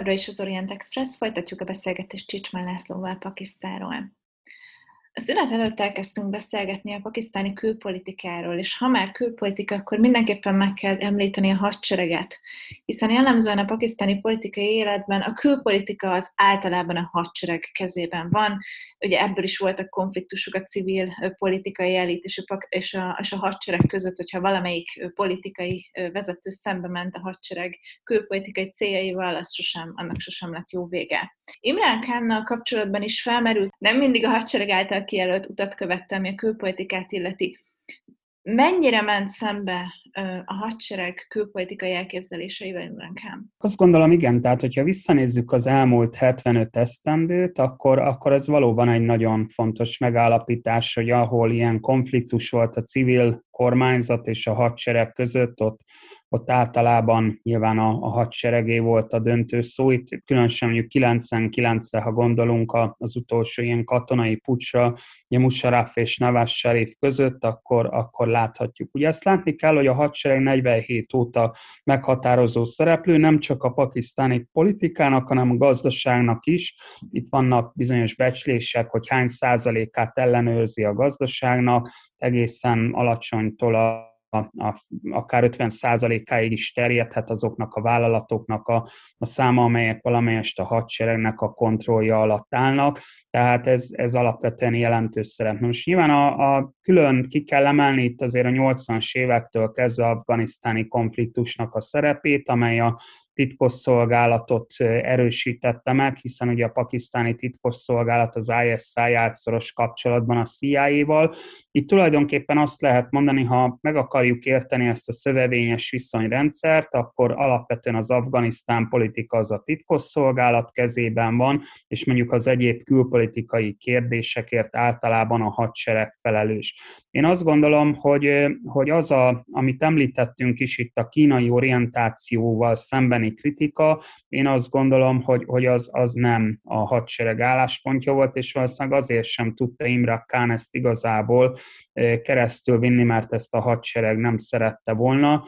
Továbbra is az Orient Express, folytatjuk a beszélgetést Csicsmán Lászlóval Pakisztánról. A szünet előtt elkezdtünk beszélgetni a pakisztáni külpolitikáról, és ha már külpolitika, akkor mindenképpen meg kell említeni a hadsereget, hiszen jellemzően a pakisztáni politikai életben a külpolitika az általában a hadsereg kezében van. Ugye ebből is voltak konfliktusok a civil politikai elit és a, és a, és a hadsereg között, hogyha valamelyik politikai vezető szembe ment a hadsereg külpolitikai céljaival, az sosem, annak sosem lett jó vége. Imrán Kánnal kapcsolatban is felmerült, nem mindig a hadsereg által kijelölt utat követte, ami a külpolitikát illeti. Mennyire ment szembe a hadsereg külpolitikai elképzeléseivel Imran Khan? Azt gondolom, igen. Tehát, hogyha visszanézzük az elmúlt 75 esztendőt, akkor, akkor ez valóban egy nagyon fontos megállapítás, hogy ahol ilyen konfliktus volt a civil kormányzat és a hadsereg között, ott ott általában nyilván a, a hadseregé volt a döntő szó. Itt különösen mondjuk 99-re, ha gondolunk az utolsó ilyen katonai pucsra, ugye Musharraf és Nawaz Sharif között, akkor, akkor láthatjuk. Ugye ezt látni kell, hogy a hadsereg 47 óta meghatározó szereplő, nem csak a pakisztáni politikának, hanem a gazdaságnak is. Itt vannak bizonyos becslések, hogy hány százalékát ellenőrzi a gazdaságnak, egészen alacsonytól a a, akár 50%-áig is terjedhet azoknak a vállalatoknak a, a száma, amelyek valamelyest a hadseregnek a kontrollja alatt állnak, tehát ez, ez alapvetően jelentős szerep. Most nyilván a, a külön ki kell emelni itt azért a 80-as évektől kezdve afganisztáni konfliktusnak a szerepét, amely a titkosszolgálatot erősítette meg, hiszen ugye a pakisztáni titkosszolgálat az ISI állt szoros kapcsolatban a CIA-val. Itt tulajdonképpen azt lehet mondani, ha meg akarjuk érteni ezt a szövevényes viszonyrendszert, akkor alapvetően az Afganisztán politika az a titkosszolgálat kezében van, és mondjuk az egyéb külpolitikai kérdésekért általában a hadsereg felelős. Én azt gondolom, hogy, hogy az, a, amit említettünk is itt a kínai orientációval szemben szembeni kritika, én azt gondolom, hogy, hogy az, az nem a hadsereg álláspontja volt, és valószínűleg azért sem tudta Imre Kán ezt igazából keresztül vinni, mert ezt a hadsereg nem szerette volna.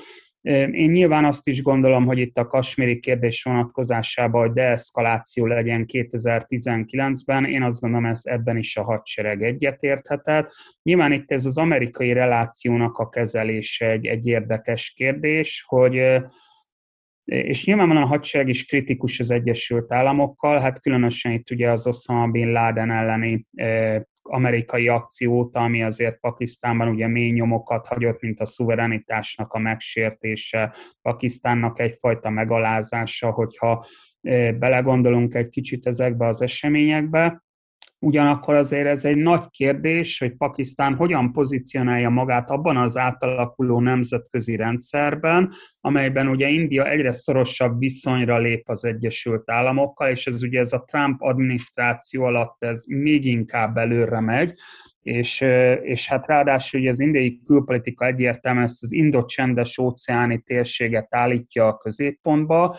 Én nyilván azt is gondolom, hogy itt a kasméri kérdés vonatkozásában, hogy deeszkaláció legyen 2019-ben, én azt gondolom, ez ebben is a hadsereg egyetérthetett. Nyilván itt ez az amerikai relációnak a kezelése egy, egy érdekes kérdés, hogy És nyilvánvalóan a hadsereg is kritikus az Egyesült Államokkal, hát különösen itt ugye az Osama Bin Laden elleni amerikai akciót, ami azért Pakisztánban ugye mély nyomokat hagyott, mint a szuverenitásnak a megsértése, Pakisztánnak egyfajta megalázása, hogyha belegondolunk egy kicsit ezekbe az eseményekbe, Ugyanakkor azért ez egy nagy kérdés, hogy Pakisztán hogyan pozícionálja magát abban az átalakuló nemzetközi rendszerben, amelyben ugye India egyre szorosabb viszonyra lép az Egyesült Államokkal, és ez ugye ez a Trump adminisztráció alatt ez még inkább előre megy, és, és hát ráadásul ugye az indiai külpolitika egyértelműen ezt az indocsendes óceáni térséget állítja a középpontba,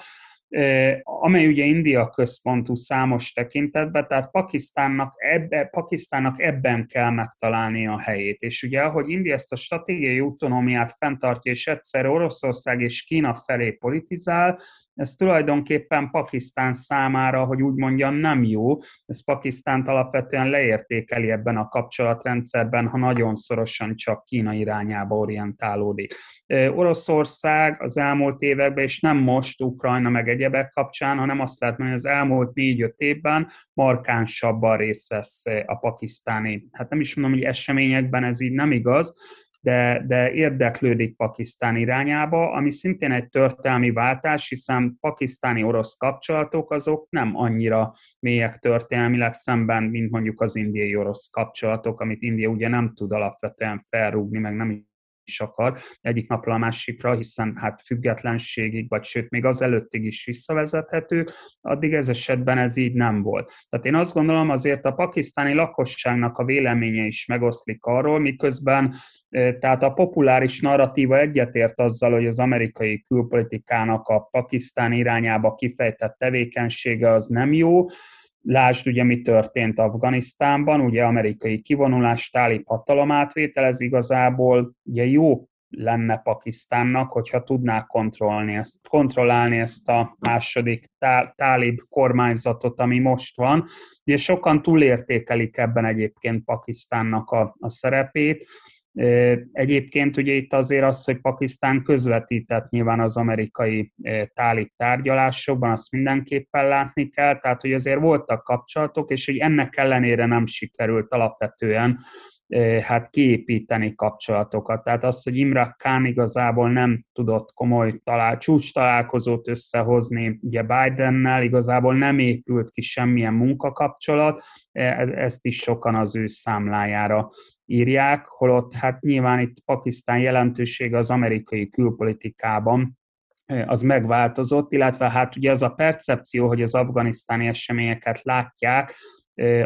amely ugye India központú számos tekintetben, tehát Pakisztánnak, ebbe, Pakisztánnak ebben kell megtalálni a helyét. És ugye, ahogy India ezt a stratégiai autonómiát fenntartja, és egyszer Oroszország és Kína felé politizál, ez tulajdonképpen Pakisztán számára, hogy úgy mondjam, nem jó. Ez Pakisztánt alapvetően leértékeli ebben a kapcsolatrendszerben, ha nagyon szorosan csak Kína irányába orientálódik. Oroszország az elmúlt években, és nem most Ukrajna meg egyebek kapcsán, hanem azt lehet mondani, hogy az elmúlt négy-öt évben markánsabban részt vesz a pakisztáni, hát nem is mondom, hogy eseményekben ez így nem igaz, de, de érdeklődik Pakisztán irányába, ami szintén egy történelmi váltás, hiszen pakisztáni-orosz kapcsolatok azok nem annyira mélyek történelmileg szemben, mint mondjuk az indiai-orosz kapcsolatok, amit India ugye nem tud alapvetően felrúgni, meg nem is akar egyik napra a másikra, hiszen hát függetlenségig, vagy sőt, még az előttig is visszavezethető, addig ez esetben ez így nem volt. Tehát én azt gondolom azért a pakisztáni lakosságnak a véleménye is megoszlik arról, miközben tehát a populáris narratíva egyetért azzal, hogy az amerikai külpolitikának a pakisztán irányába kifejtett tevékenysége az nem jó, Lásd ugye, mi történt Afganisztánban, ugye amerikai kivonulás, tálib hatalomátvétel, ez igazából ugye jó lenne Pakisztánnak, hogyha tudná kontrollálni ezt, kontrollálni ezt a második tá, tálib kormányzatot, ami most van. Ugye sokan túlértékelik ebben egyébként Pakisztánnak a, a szerepét, Egyébként ugye itt azért az, hogy Pakisztán közvetített nyilván az amerikai tálib tárgyalásokban, azt mindenképpen látni kell, tehát hogy azért voltak kapcsolatok, és hogy ennek ellenére nem sikerült alapvetően hát kiépíteni kapcsolatokat. Tehát az, hogy Imre Khan igazából nem tudott komoly talál, csúcs találkozót összehozni ugye Bidennel, igazából nem épült ki semmilyen munkakapcsolat, e, ezt is sokan az ő számlájára írják, holott hát nyilván itt Pakisztán jelentősége az amerikai külpolitikában az megváltozott, illetve hát ugye az a percepció, hogy az afganisztáni eseményeket látják,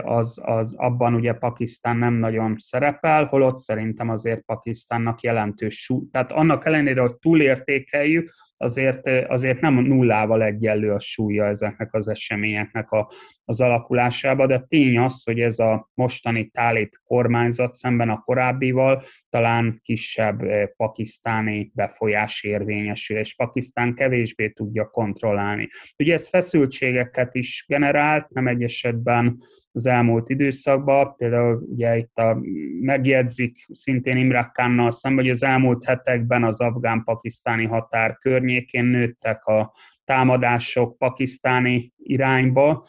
az, az abban ugye Pakisztán nem nagyon szerepel, holott szerintem azért Pakisztánnak jelentős. Tehát annak ellenére, hogy túlértékeljük, azért, azért nem nullával egyenlő a súlya ezeknek az eseményeknek a, az alakulásába, de tény az, hogy ez a mostani tálib kormányzat szemben a korábbival talán kisebb pakisztáni befolyás érvényesül, és Pakisztán kevésbé tudja kontrollálni. Ugye ez feszültségeket is generált, nem egy esetben az elmúlt időszakban. Például ugye itt a, megjegyzik szintén Imre Khánnal szemben, hogy az elmúlt hetekben az afgán-pakisztáni határ környékén nőttek a támadások pakisztáni irányba,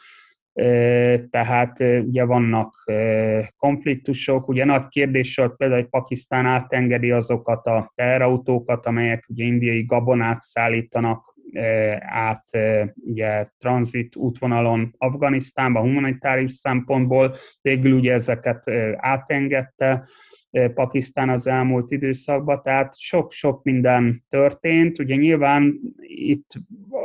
tehát ugye vannak konfliktusok. Ugye nagy kérdés volt például, hogy Pakisztán átengedi azokat a teherautókat, amelyek ugye indiai gabonát szállítanak át ugye tranzit útvonalon Afganisztánba humanitárius szempontból, végül ugye ezeket átengedte Pakisztán az elmúlt időszakban, tehát sok-sok minden történt. Ugye nyilván itt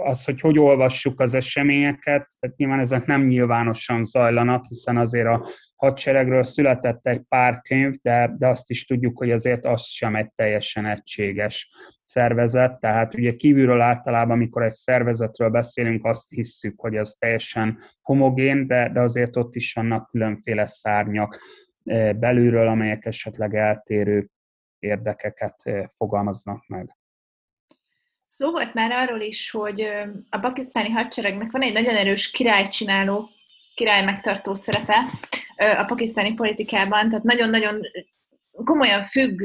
az, hogy hogy olvassuk az eseményeket, tehát nyilván ezek nem nyilvánosan zajlanak, hiszen azért a hadseregről született egy pár könyv, de, de azt is tudjuk, hogy azért az sem egy teljesen egységes szervezet, tehát ugye kívülről általában, amikor egy szervezetről beszélünk, azt hisszük, hogy az teljesen homogén, de, de azért ott is vannak különféle szárnyak belülről, amelyek esetleg eltérő érdekeket fogalmaznak meg. Szó volt már arról is, hogy a pakisztáni hadseregnek van egy nagyon erős királycsináló, király megtartó szerepe a pakisztáni politikában, tehát nagyon-nagyon komolyan függ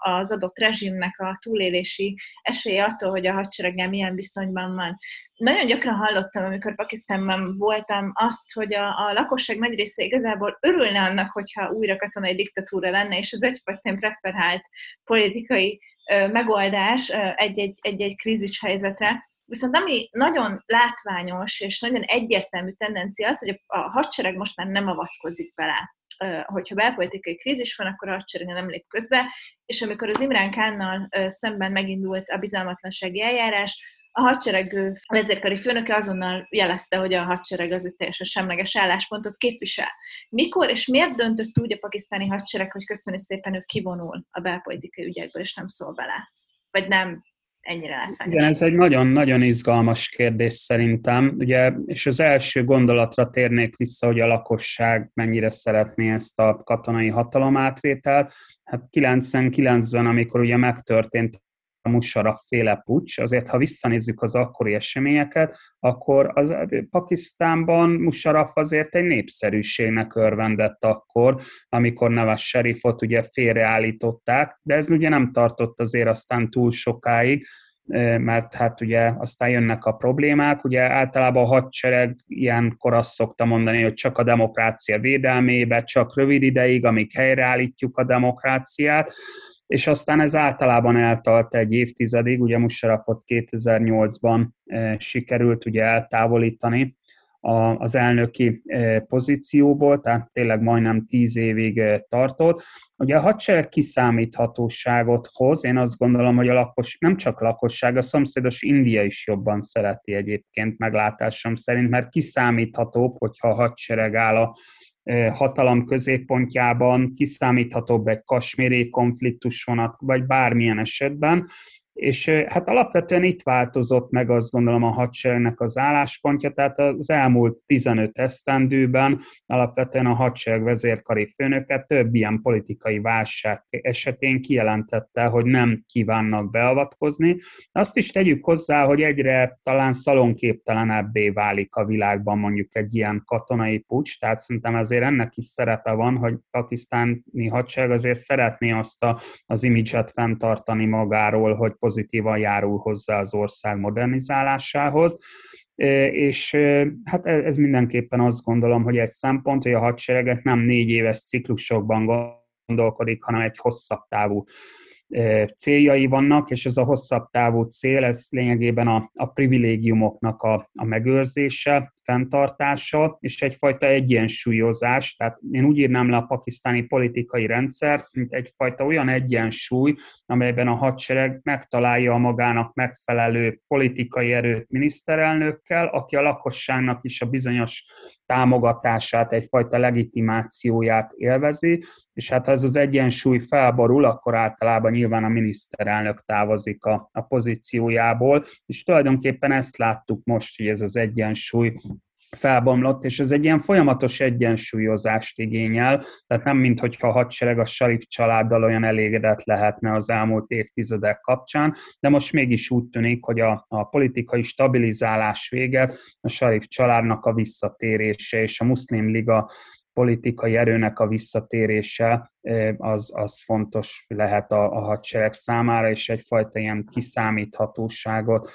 az adott rezsimnek a túlélési esélye attól, hogy a hadsereggel milyen viszonyban van. Nagyon gyakran hallottam, amikor Pakisztánban voltam, azt, hogy a, a lakosság nagy része igazából örülne annak, hogyha újra katonai diktatúra lenne, és ez egyfajta preferált politikai megoldás egy-egy, egy-egy krízis helyzetre. Viszont ami nagyon látványos és nagyon egyértelmű tendencia az, hogy a hadsereg most már nem avatkozik bele hogyha belpolitikai krízis van, akkor a hadsereg nem lép közbe, és amikor az Imrán Kánnal szemben megindult a bizalmatlansági eljárás, a hadsereg vezérkari főnöke azonnal jelezte, hogy a hadsereg az ő teljesen semleges álláspontot képvisel. Mikor és miért döntött úgy a pakisztáni hadsereg, hogy köszöni szépen ő kivonul a belpolitikai ügyekből, és nem szól bele? Vagy nem ennyire látványos. Igen, ez egy nagyon-nagyon izgalmas kérdés szerintem, ugye, és az első gondolatra térnék vissza, hogy a lakosság mennyire szeretné ezt a katonai hatalomátvételt. Hát 99-ben, amikor ugye megtörtént Musharraf féle pucs, azért ha visszanézzük az akkori eseményeket, akkor az, Pakisztánban Musharraf azért egy népszerűségnek örvendett akkor, amikor Nevas Sharifot ugye félreállították, de ez ugye nem tartott azért aztán túl sokáig, mert hát ugye aztán jönnek a problémák. Ugye általában a hadsereg ilyenkor azt szokta mondani, hogy csak a demokrácia védelmébe, csak rövid ideig, amíg helyreállítjuk a demokráciát, és aztán ez általában eltalt egy évtizedig, ugye Musharrafot 2008-ban sikerült ugye eltávolítani az elnöki pozícióból, tehát tényleg majdnem tíz évig tartott. Ugye a hadsereg kiszámíthatóságot hoz, én azt gondolom, hogy a lakos, nem csak lakosság, a szomszédos India is jobban szereti egyébként meglátásom szerint, mert kiszámíthatóbb, hogyha a hadsereg áll a hatalom középpontjában, kiszámíthatóbb egy kasméri konfliktus vonat, vagy bármilyen esetben, és hát alapvetően itt változott meg azt gondolom a hadseregnek az álláspontja, tehát az elmúlt 15 esztendőben alapvetően a hadsereg vezérkari főnöke több ilyen politikai válság esetén kijelentette, hogy nem kívánnak beavatkozni. Azt is tegyük hozzá, hogy egyre talán szalonképtelenebbé válik a világban mondjuk egy ilyen katonai pucs, tehát szerintem azért ennek is szerepe van, hogy pakisztáni hadsereg azért szeretné azt a, az imidzset fenntartani magáról, hogy pozitívan járul hozzá az ország modernizálásához. És hát e, ez mindenképpen azt gondolom, hogy egy szempont, hogy a hadsereget nem négy éves ciklusokban gondolkodik, hanem egy hosszabb távú céljai vannak, és ez a hosszabb távú cél, ez lényegében a, a privilégiumoknak a, a megőrzése, fenntartása, és egyfajta egyensúlyozás, tehát én úgy írnám le a pakisztáni politikai rendszert, mint egyfajta olyan egyensúly, amelyben a hadsereg megtalálja a magának megfelelő politikai erőt miniszterelnökkel, aki a lakosságnak is a bizonyos támogatását, egyfajta legitimációját élvezi, és hát ha ez az egyensúly felborul, akkor általában nyilván a miniszterelnök távozik a, a pozíciójából, és tulajdonképpen ezt láttuk most, hogy ez az egyensúly felbomlott, és ez egy ilyen folyamatos egyensúlyozást igényel, tehát nem mint hogyha a hadsereg a Sarif családdal olyan elégedett lehetne az elmúlt évtizedek kapcsán, de most mégis úgy tűnik, hogy a, a politikai stabilizálás véget a Sarif családnak a visszatérése és a Muszlim Liga politikai erőnek a visszatérése az, az fontos lehet a, a hadsereg számára, és egyfajta ilyen kiszámíthatóságot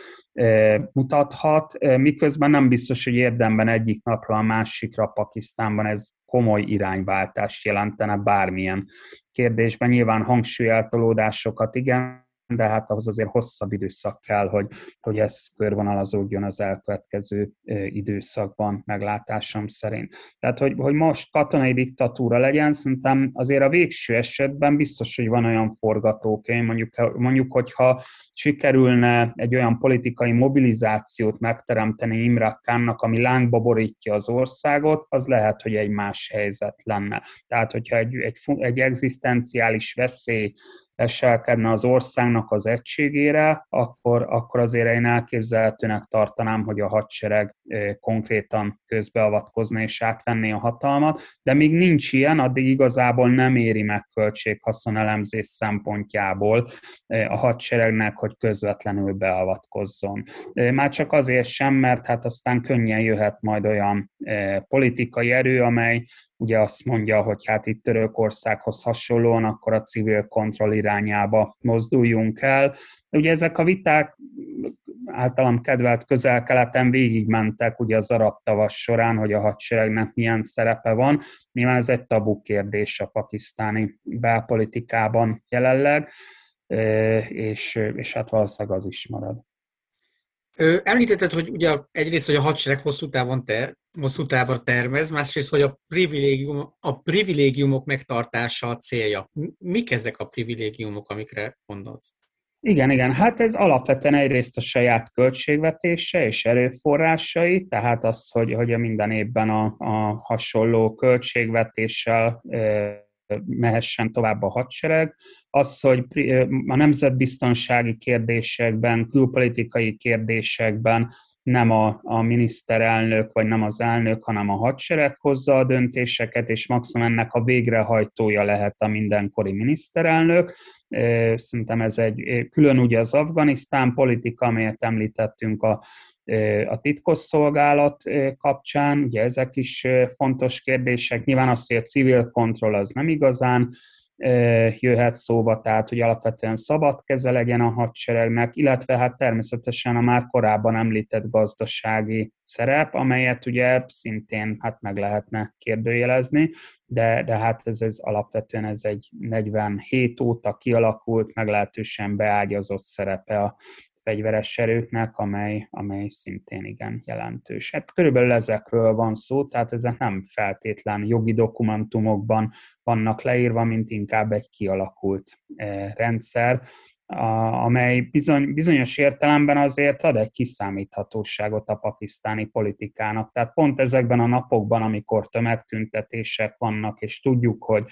mutathat, miközben nem biztos, hogy érdemben egyik napra a másikra Pakisztánban ez komoly irányváltást jelentene bármilyen kérdésben. Nyilván hangsúlyeltolódásokat igen, de hát ahhoz azért hosszabb időszak kell, hogy, hogy ez körvonalazódjon az elkövetkező időszakban, meglátásom szerint. Tehát, hogy, hogy most katonai diktatúra legyen, szerintem azért a végső esetben biztos, hogy van olyan forgatókönyv, mondjuk, mondjuk hogyha sikerülne egy olyan politikai mobilizációt megteremteni Imre Kánnak, ami lángba borítja az országot, az lehet, hogy egy más helyzet lenne. Tehát, hogyha egy, egy, egy egzisztenciális veszély leselkedne az országnak az egységére, akkor, akkor azért én elképzelhetőnek tartanám, hogy a hadsereg konkrétan közbeavatkozna és átvenné a hatalmat, de még nincs ilyen, addig igazából nem éri meg költséghaszonelemzés szempontjából a hadseregnek, hogy közvetlenül beavatkozzon. Már csak azért sem, mert hát aztán könnyen jöhet majd olyan politikai erő, amely ugye azt mondja, hogy hát itt Törökországhoz hasonlóan, akkor a civil kontroll irányába mozduljunk el. Ugye ezek a viták általam kedvelt közel-keleten végigmentek ugye az arab tavas során, hogy a hadseregnek milyen szerepe van. Nyilván ez egy tabu kérdés a pakisztáni belpolitikában jelenleg, és, és hát valószínűleg az is marad. Említetted, hogy ugye egyrészt, hogy a hadsereg hosszú távon, ter, hosszú távon tervez, másrészt, hogy a, privilégium, a privilégiumok megtartása a célja. Mik ezek a privilégiumok, amikre gondolsz? Igen, igen. Hát ez alapvetően egyrészt a saját költségvetése és erőforrásai, tehát az, hogy, hogy minden évben a, a hasonló költségvetéssel mehessen tovább a hadsereg, az, hogy a nemzetbiztonsági kérdésekben, külpolitikai kérdésekben nem a, a miniszterelnök, vagy nem az elnök, hanem a hadsereg hozza a döntéseket, és maximum ennek a végrehajtója lehet a mindenkori miniszterelnök. Szerintem ez egy külön ugye az Afganisztán politika, amelyet említettünk a a titkosszolgálat kapcsán, ugye ezek is fontos kérdések. Nyilván az, hogy a civil kontroll az nem igazán jöhet szóba, tehát hogy alapvetően szabad keze legyen a hadseregnek, illetve hát természetesen a már korábban említett gazdasági szerep, amelyet ugye szintén hát meg lehetne kérdőjelezni, de, de hát ez, ez alapvetően ez egy 47 óta kialakult, meglehetősen beágyazott szerepe a fegyveres erőknek, amely, amely szintén igen jelentős. Hát körülbelül ezekről van szó, tehát ezek nem feltétlen jogi dokumentumokban vannak leírva, mint inkább egy kialakult eh, rendszer, amely bizony, bizonyos értelemben azért ad egy kiszámíthatóságot a pakisztáni politikának. Tehát pont ezekben a napokban, amikor tömegtüntetések vannak, és tudjuk, hogy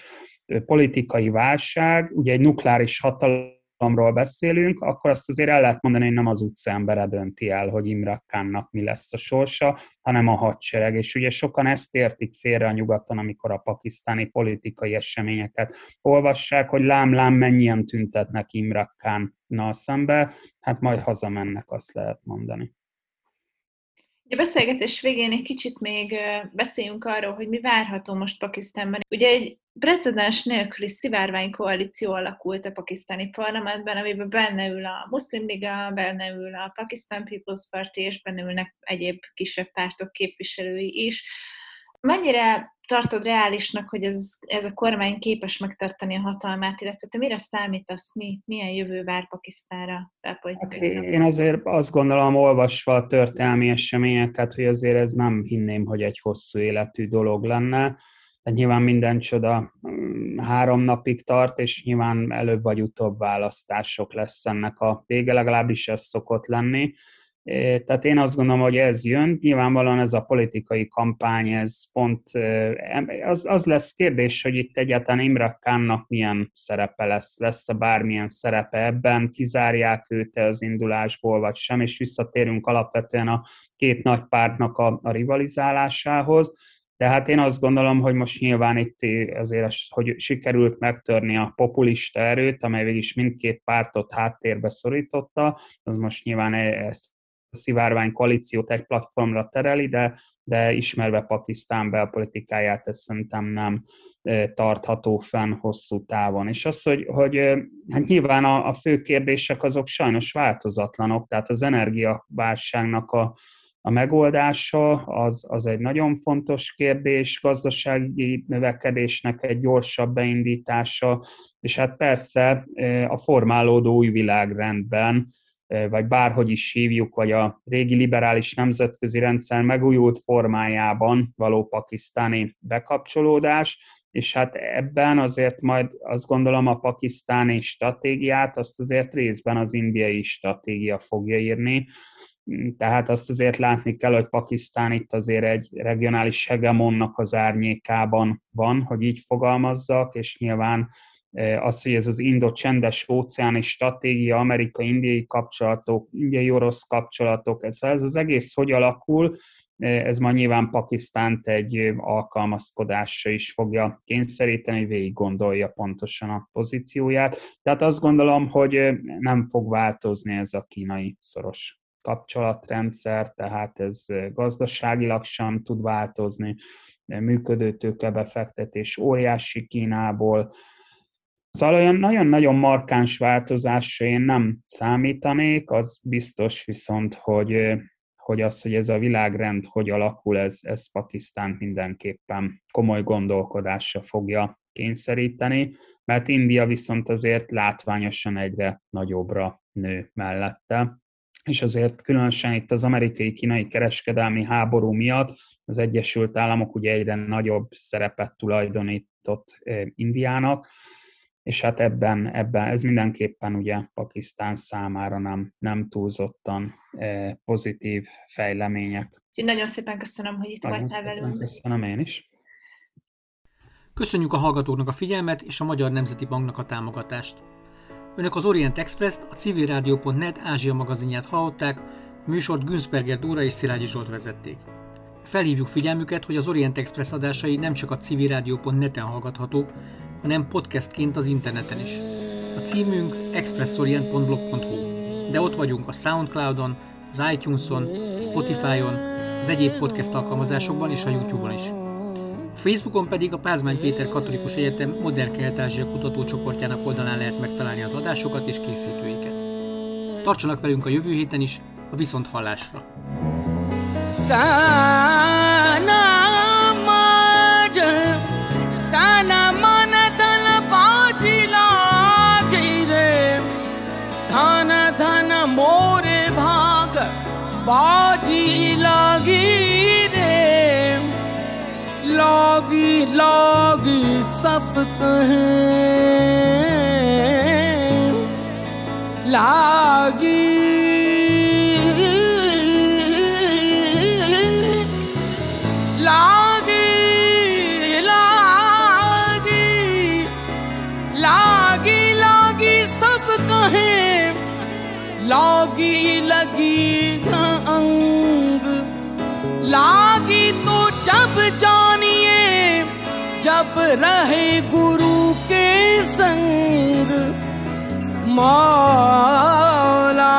politikai válság, ugye egy nukleáris hatalom hatalomról beszélünk, akkor azt azért el lehet mondani, hogy nem az utca embere dönti el, hogy Imre Kánnak mi lesz a sorsa, hanem a hadsereg. És ugye sokan ezt értik félre a nyugaton, amikor a pakisztáni politikai eseményeket olvassák, hogy lám-lám mennyien tüntetnek Imre Kánnal szembe, hát majd hazamennek, azt lehet mondani. A beszélgetés végén egy kicsit még beszéljünk arról, hogy mi várható most Pakisztánban. Ugye egy precedens nélküli szivárvány koalíció alakult a pakisztáni parlamentben, amiben benne ül a Muslim Liga, benne ül a Pakistan People's Party, és benne ülnek egyéb kisebb pártok képviselői is. Mennyire tartod reálisnak, hogy ez, ez a kormány képes megtartani a hatalmát, illetve te mire számítasz, mi, milyen jövő vár Pakisztánra belpolitikai hát Én azért azt gondolom, olvasva a történelmi eseményeket, hogy azért ez nem hinném, hogy egy hosszú életű dolog lenne. Tehát nyilván minden csoda mm, három napig tart, és nyilván előbb vagy utóbb választások lesz ennek a vége, legalábbis ez szokott lenni. Tehát én azt gondolom, hogy ez jön. Nyilvánvalóan ez a politikai kampány, ez pont az, az lesz kérdés, hogy itt egyáltalán Imre Kánnak milyen szerepe lesz, lesz-e bármilyen szerepe ebben, kizárják őt az indulásból, vagy sem, és visszatérünk alapvetően a két nagy pártnak a, a rivalizálásához. De hát én azt gondolom, hogy most nyilván itt azért, hogy sikerült megtörni a populista erőt, amely végig is mindkét pártot háttérbe szorította, az most nyilván e, ezt szivárvány koalíciót egy platformra tereli, de, de ismerve Pakisztán belpolitikáját, ez szerintem nem tartható fenn hosszú távon. És az, hogy, hogy hát nyilván a, a fő kérdések azok sajnos változatlanok, tehát az energiaválságnak a, a megoldása az, az egy nagyon fontos kérdés, gazdasági növekedésnek egy gyorsabb beindítása, és hát persze a formálódó új világrendben vagy bárhogy is hívjuk, vagy a régi liberális nemzetközi rendszer megújult formájában való pakisztáni bekapcsolódás, és hát ebben azért majd azt gondolom a pakisztáni stratégiát, azt azért részben az indiai stratégia fogja írni, tehát azt azért látni kell, hogy Pakisztán itt azért egy regionális hegemonnak az árnyékában van, hogy így fogalmazzak, és nyilván az, hogy ez az indo-csendes óceáni stratégia, amerikai-indiai kapcsolatok, indiai-orosz kapcsolatok, ez, ez az egész hogy alakul, ez ma nyilván Pakisztánt egy alkalmazkodásra is fogja kényszeríteni, hogy végig gondolja pontosan a pozícióját. Tehát azt gondolom, hogy nem fog változni ez a kínai szoros kapcsolatrendszer, tehát ez gazdaságilag sem tud változni, működő tőkebefektetés óriási Kínából, Szóval olyan nagyon-nagyon markáns változásra én nem számítanék, az biztos viszont, hogy, hogy az, hogy ez a világrend hogy alakul, ez, ez Pakisztán mindenképpen komoly gondolkodásra fogja kényszeríteni, mert India viszont azért látványosan egyre nagyobbra nő mellette. És azért különösen itt az amerikai-kínai kereskedelmi háború miatt az Egyesült Államok ugye egyre nagyobb szerepet tulajdonított Indiának, és hát ebben, ebben ez mindenképpen ugye Pakisztán számára nem, nem túlzottan pozitív fejlemények. nagyon szépen köszönöm, hogy itt nagyon voltál velünk. Köszönöm én is. Köszönjük a hallgatóknak a figyelmet és a Magyar Nemzeti Banknak a támogatást. Önök az Orient Express-t, a civilrádió.net Ázsia magazinját hallották, a műsort Günzberger Dóra és Szilágyi Zsolt vezették. Felhívjuk figyelmüket, hogy az Orient Express adásai nem csak a civilrádió.net-en hallgathatók, hanem podcastként az interneten is. A címünk expressorient.blog.hu, de ott vagyunk a Soundcloudon, az iTunes-on, Spotify-on, az egyéb podcast alkalmazásokban és a YouTube-on is. A Facebookon pedig a Pázmány Péter Katolikus Egyetem Modern Kelet-Ázsia kutatócsoportjának oldalán lehet megtalálni az adásokat és készítőiket. Tartsanak velünk a jövő héten is, a viszont hallásra! बाजी लागी सब जब रहे गुरु के संग मौला।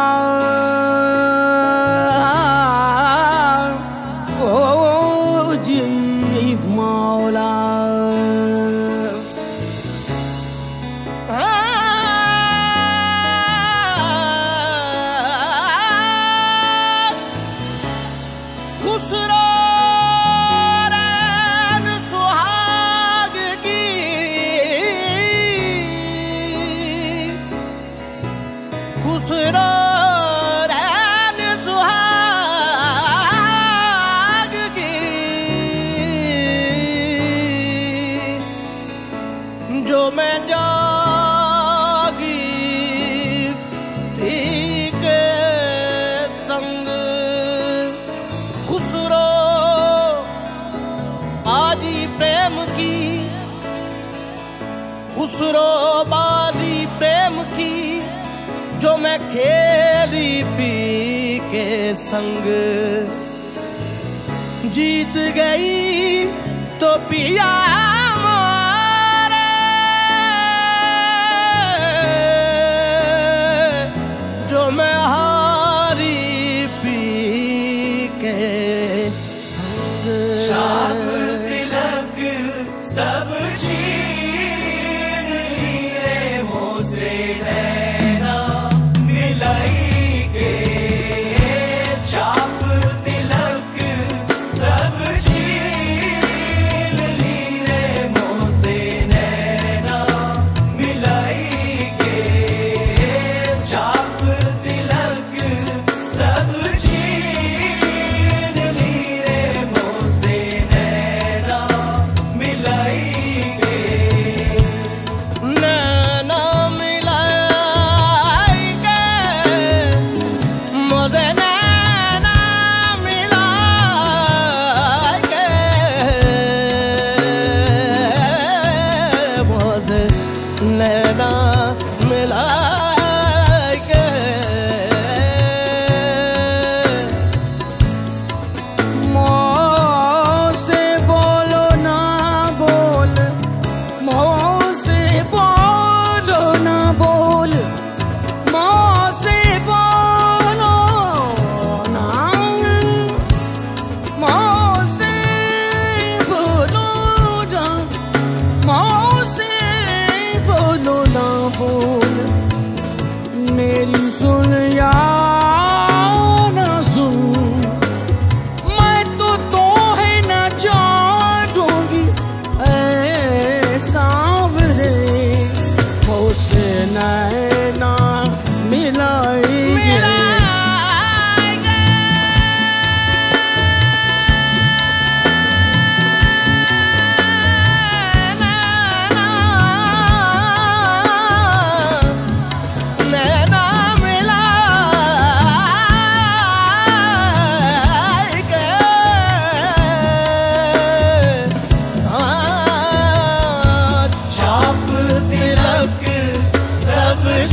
संग जीत गई तो पिया मारे। जो मैं हारी पी के संग। तिलक सब छीन लिए मोसे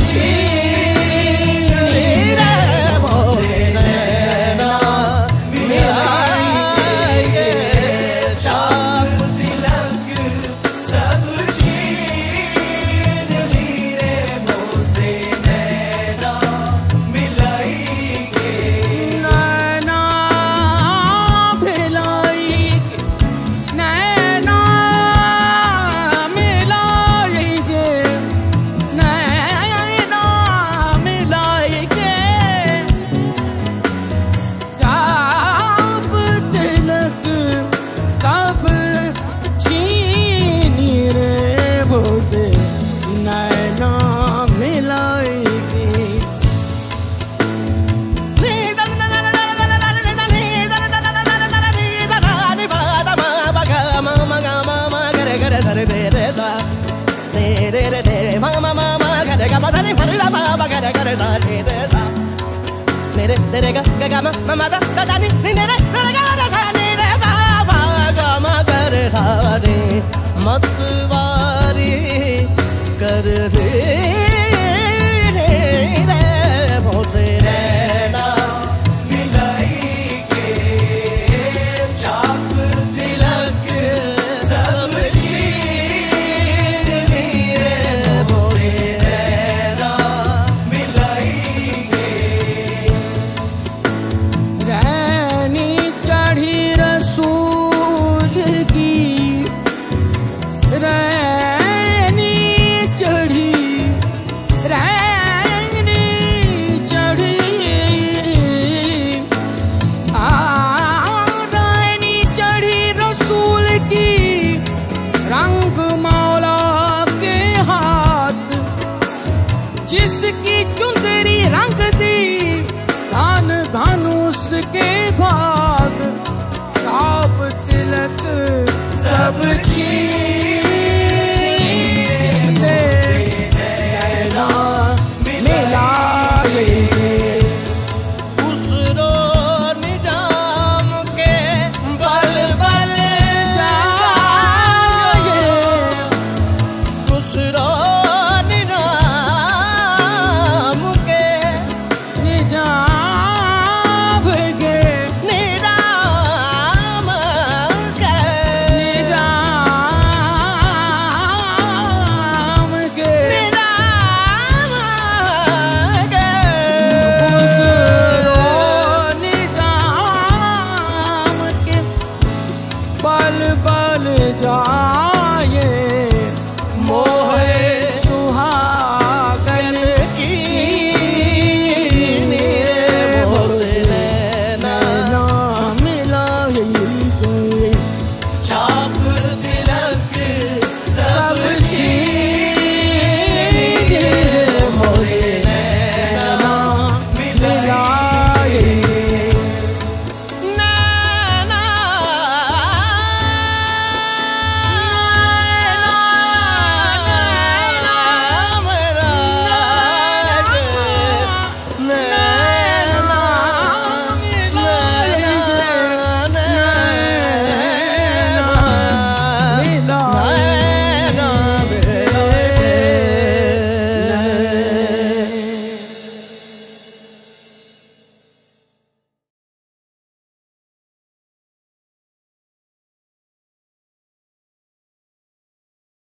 eternity.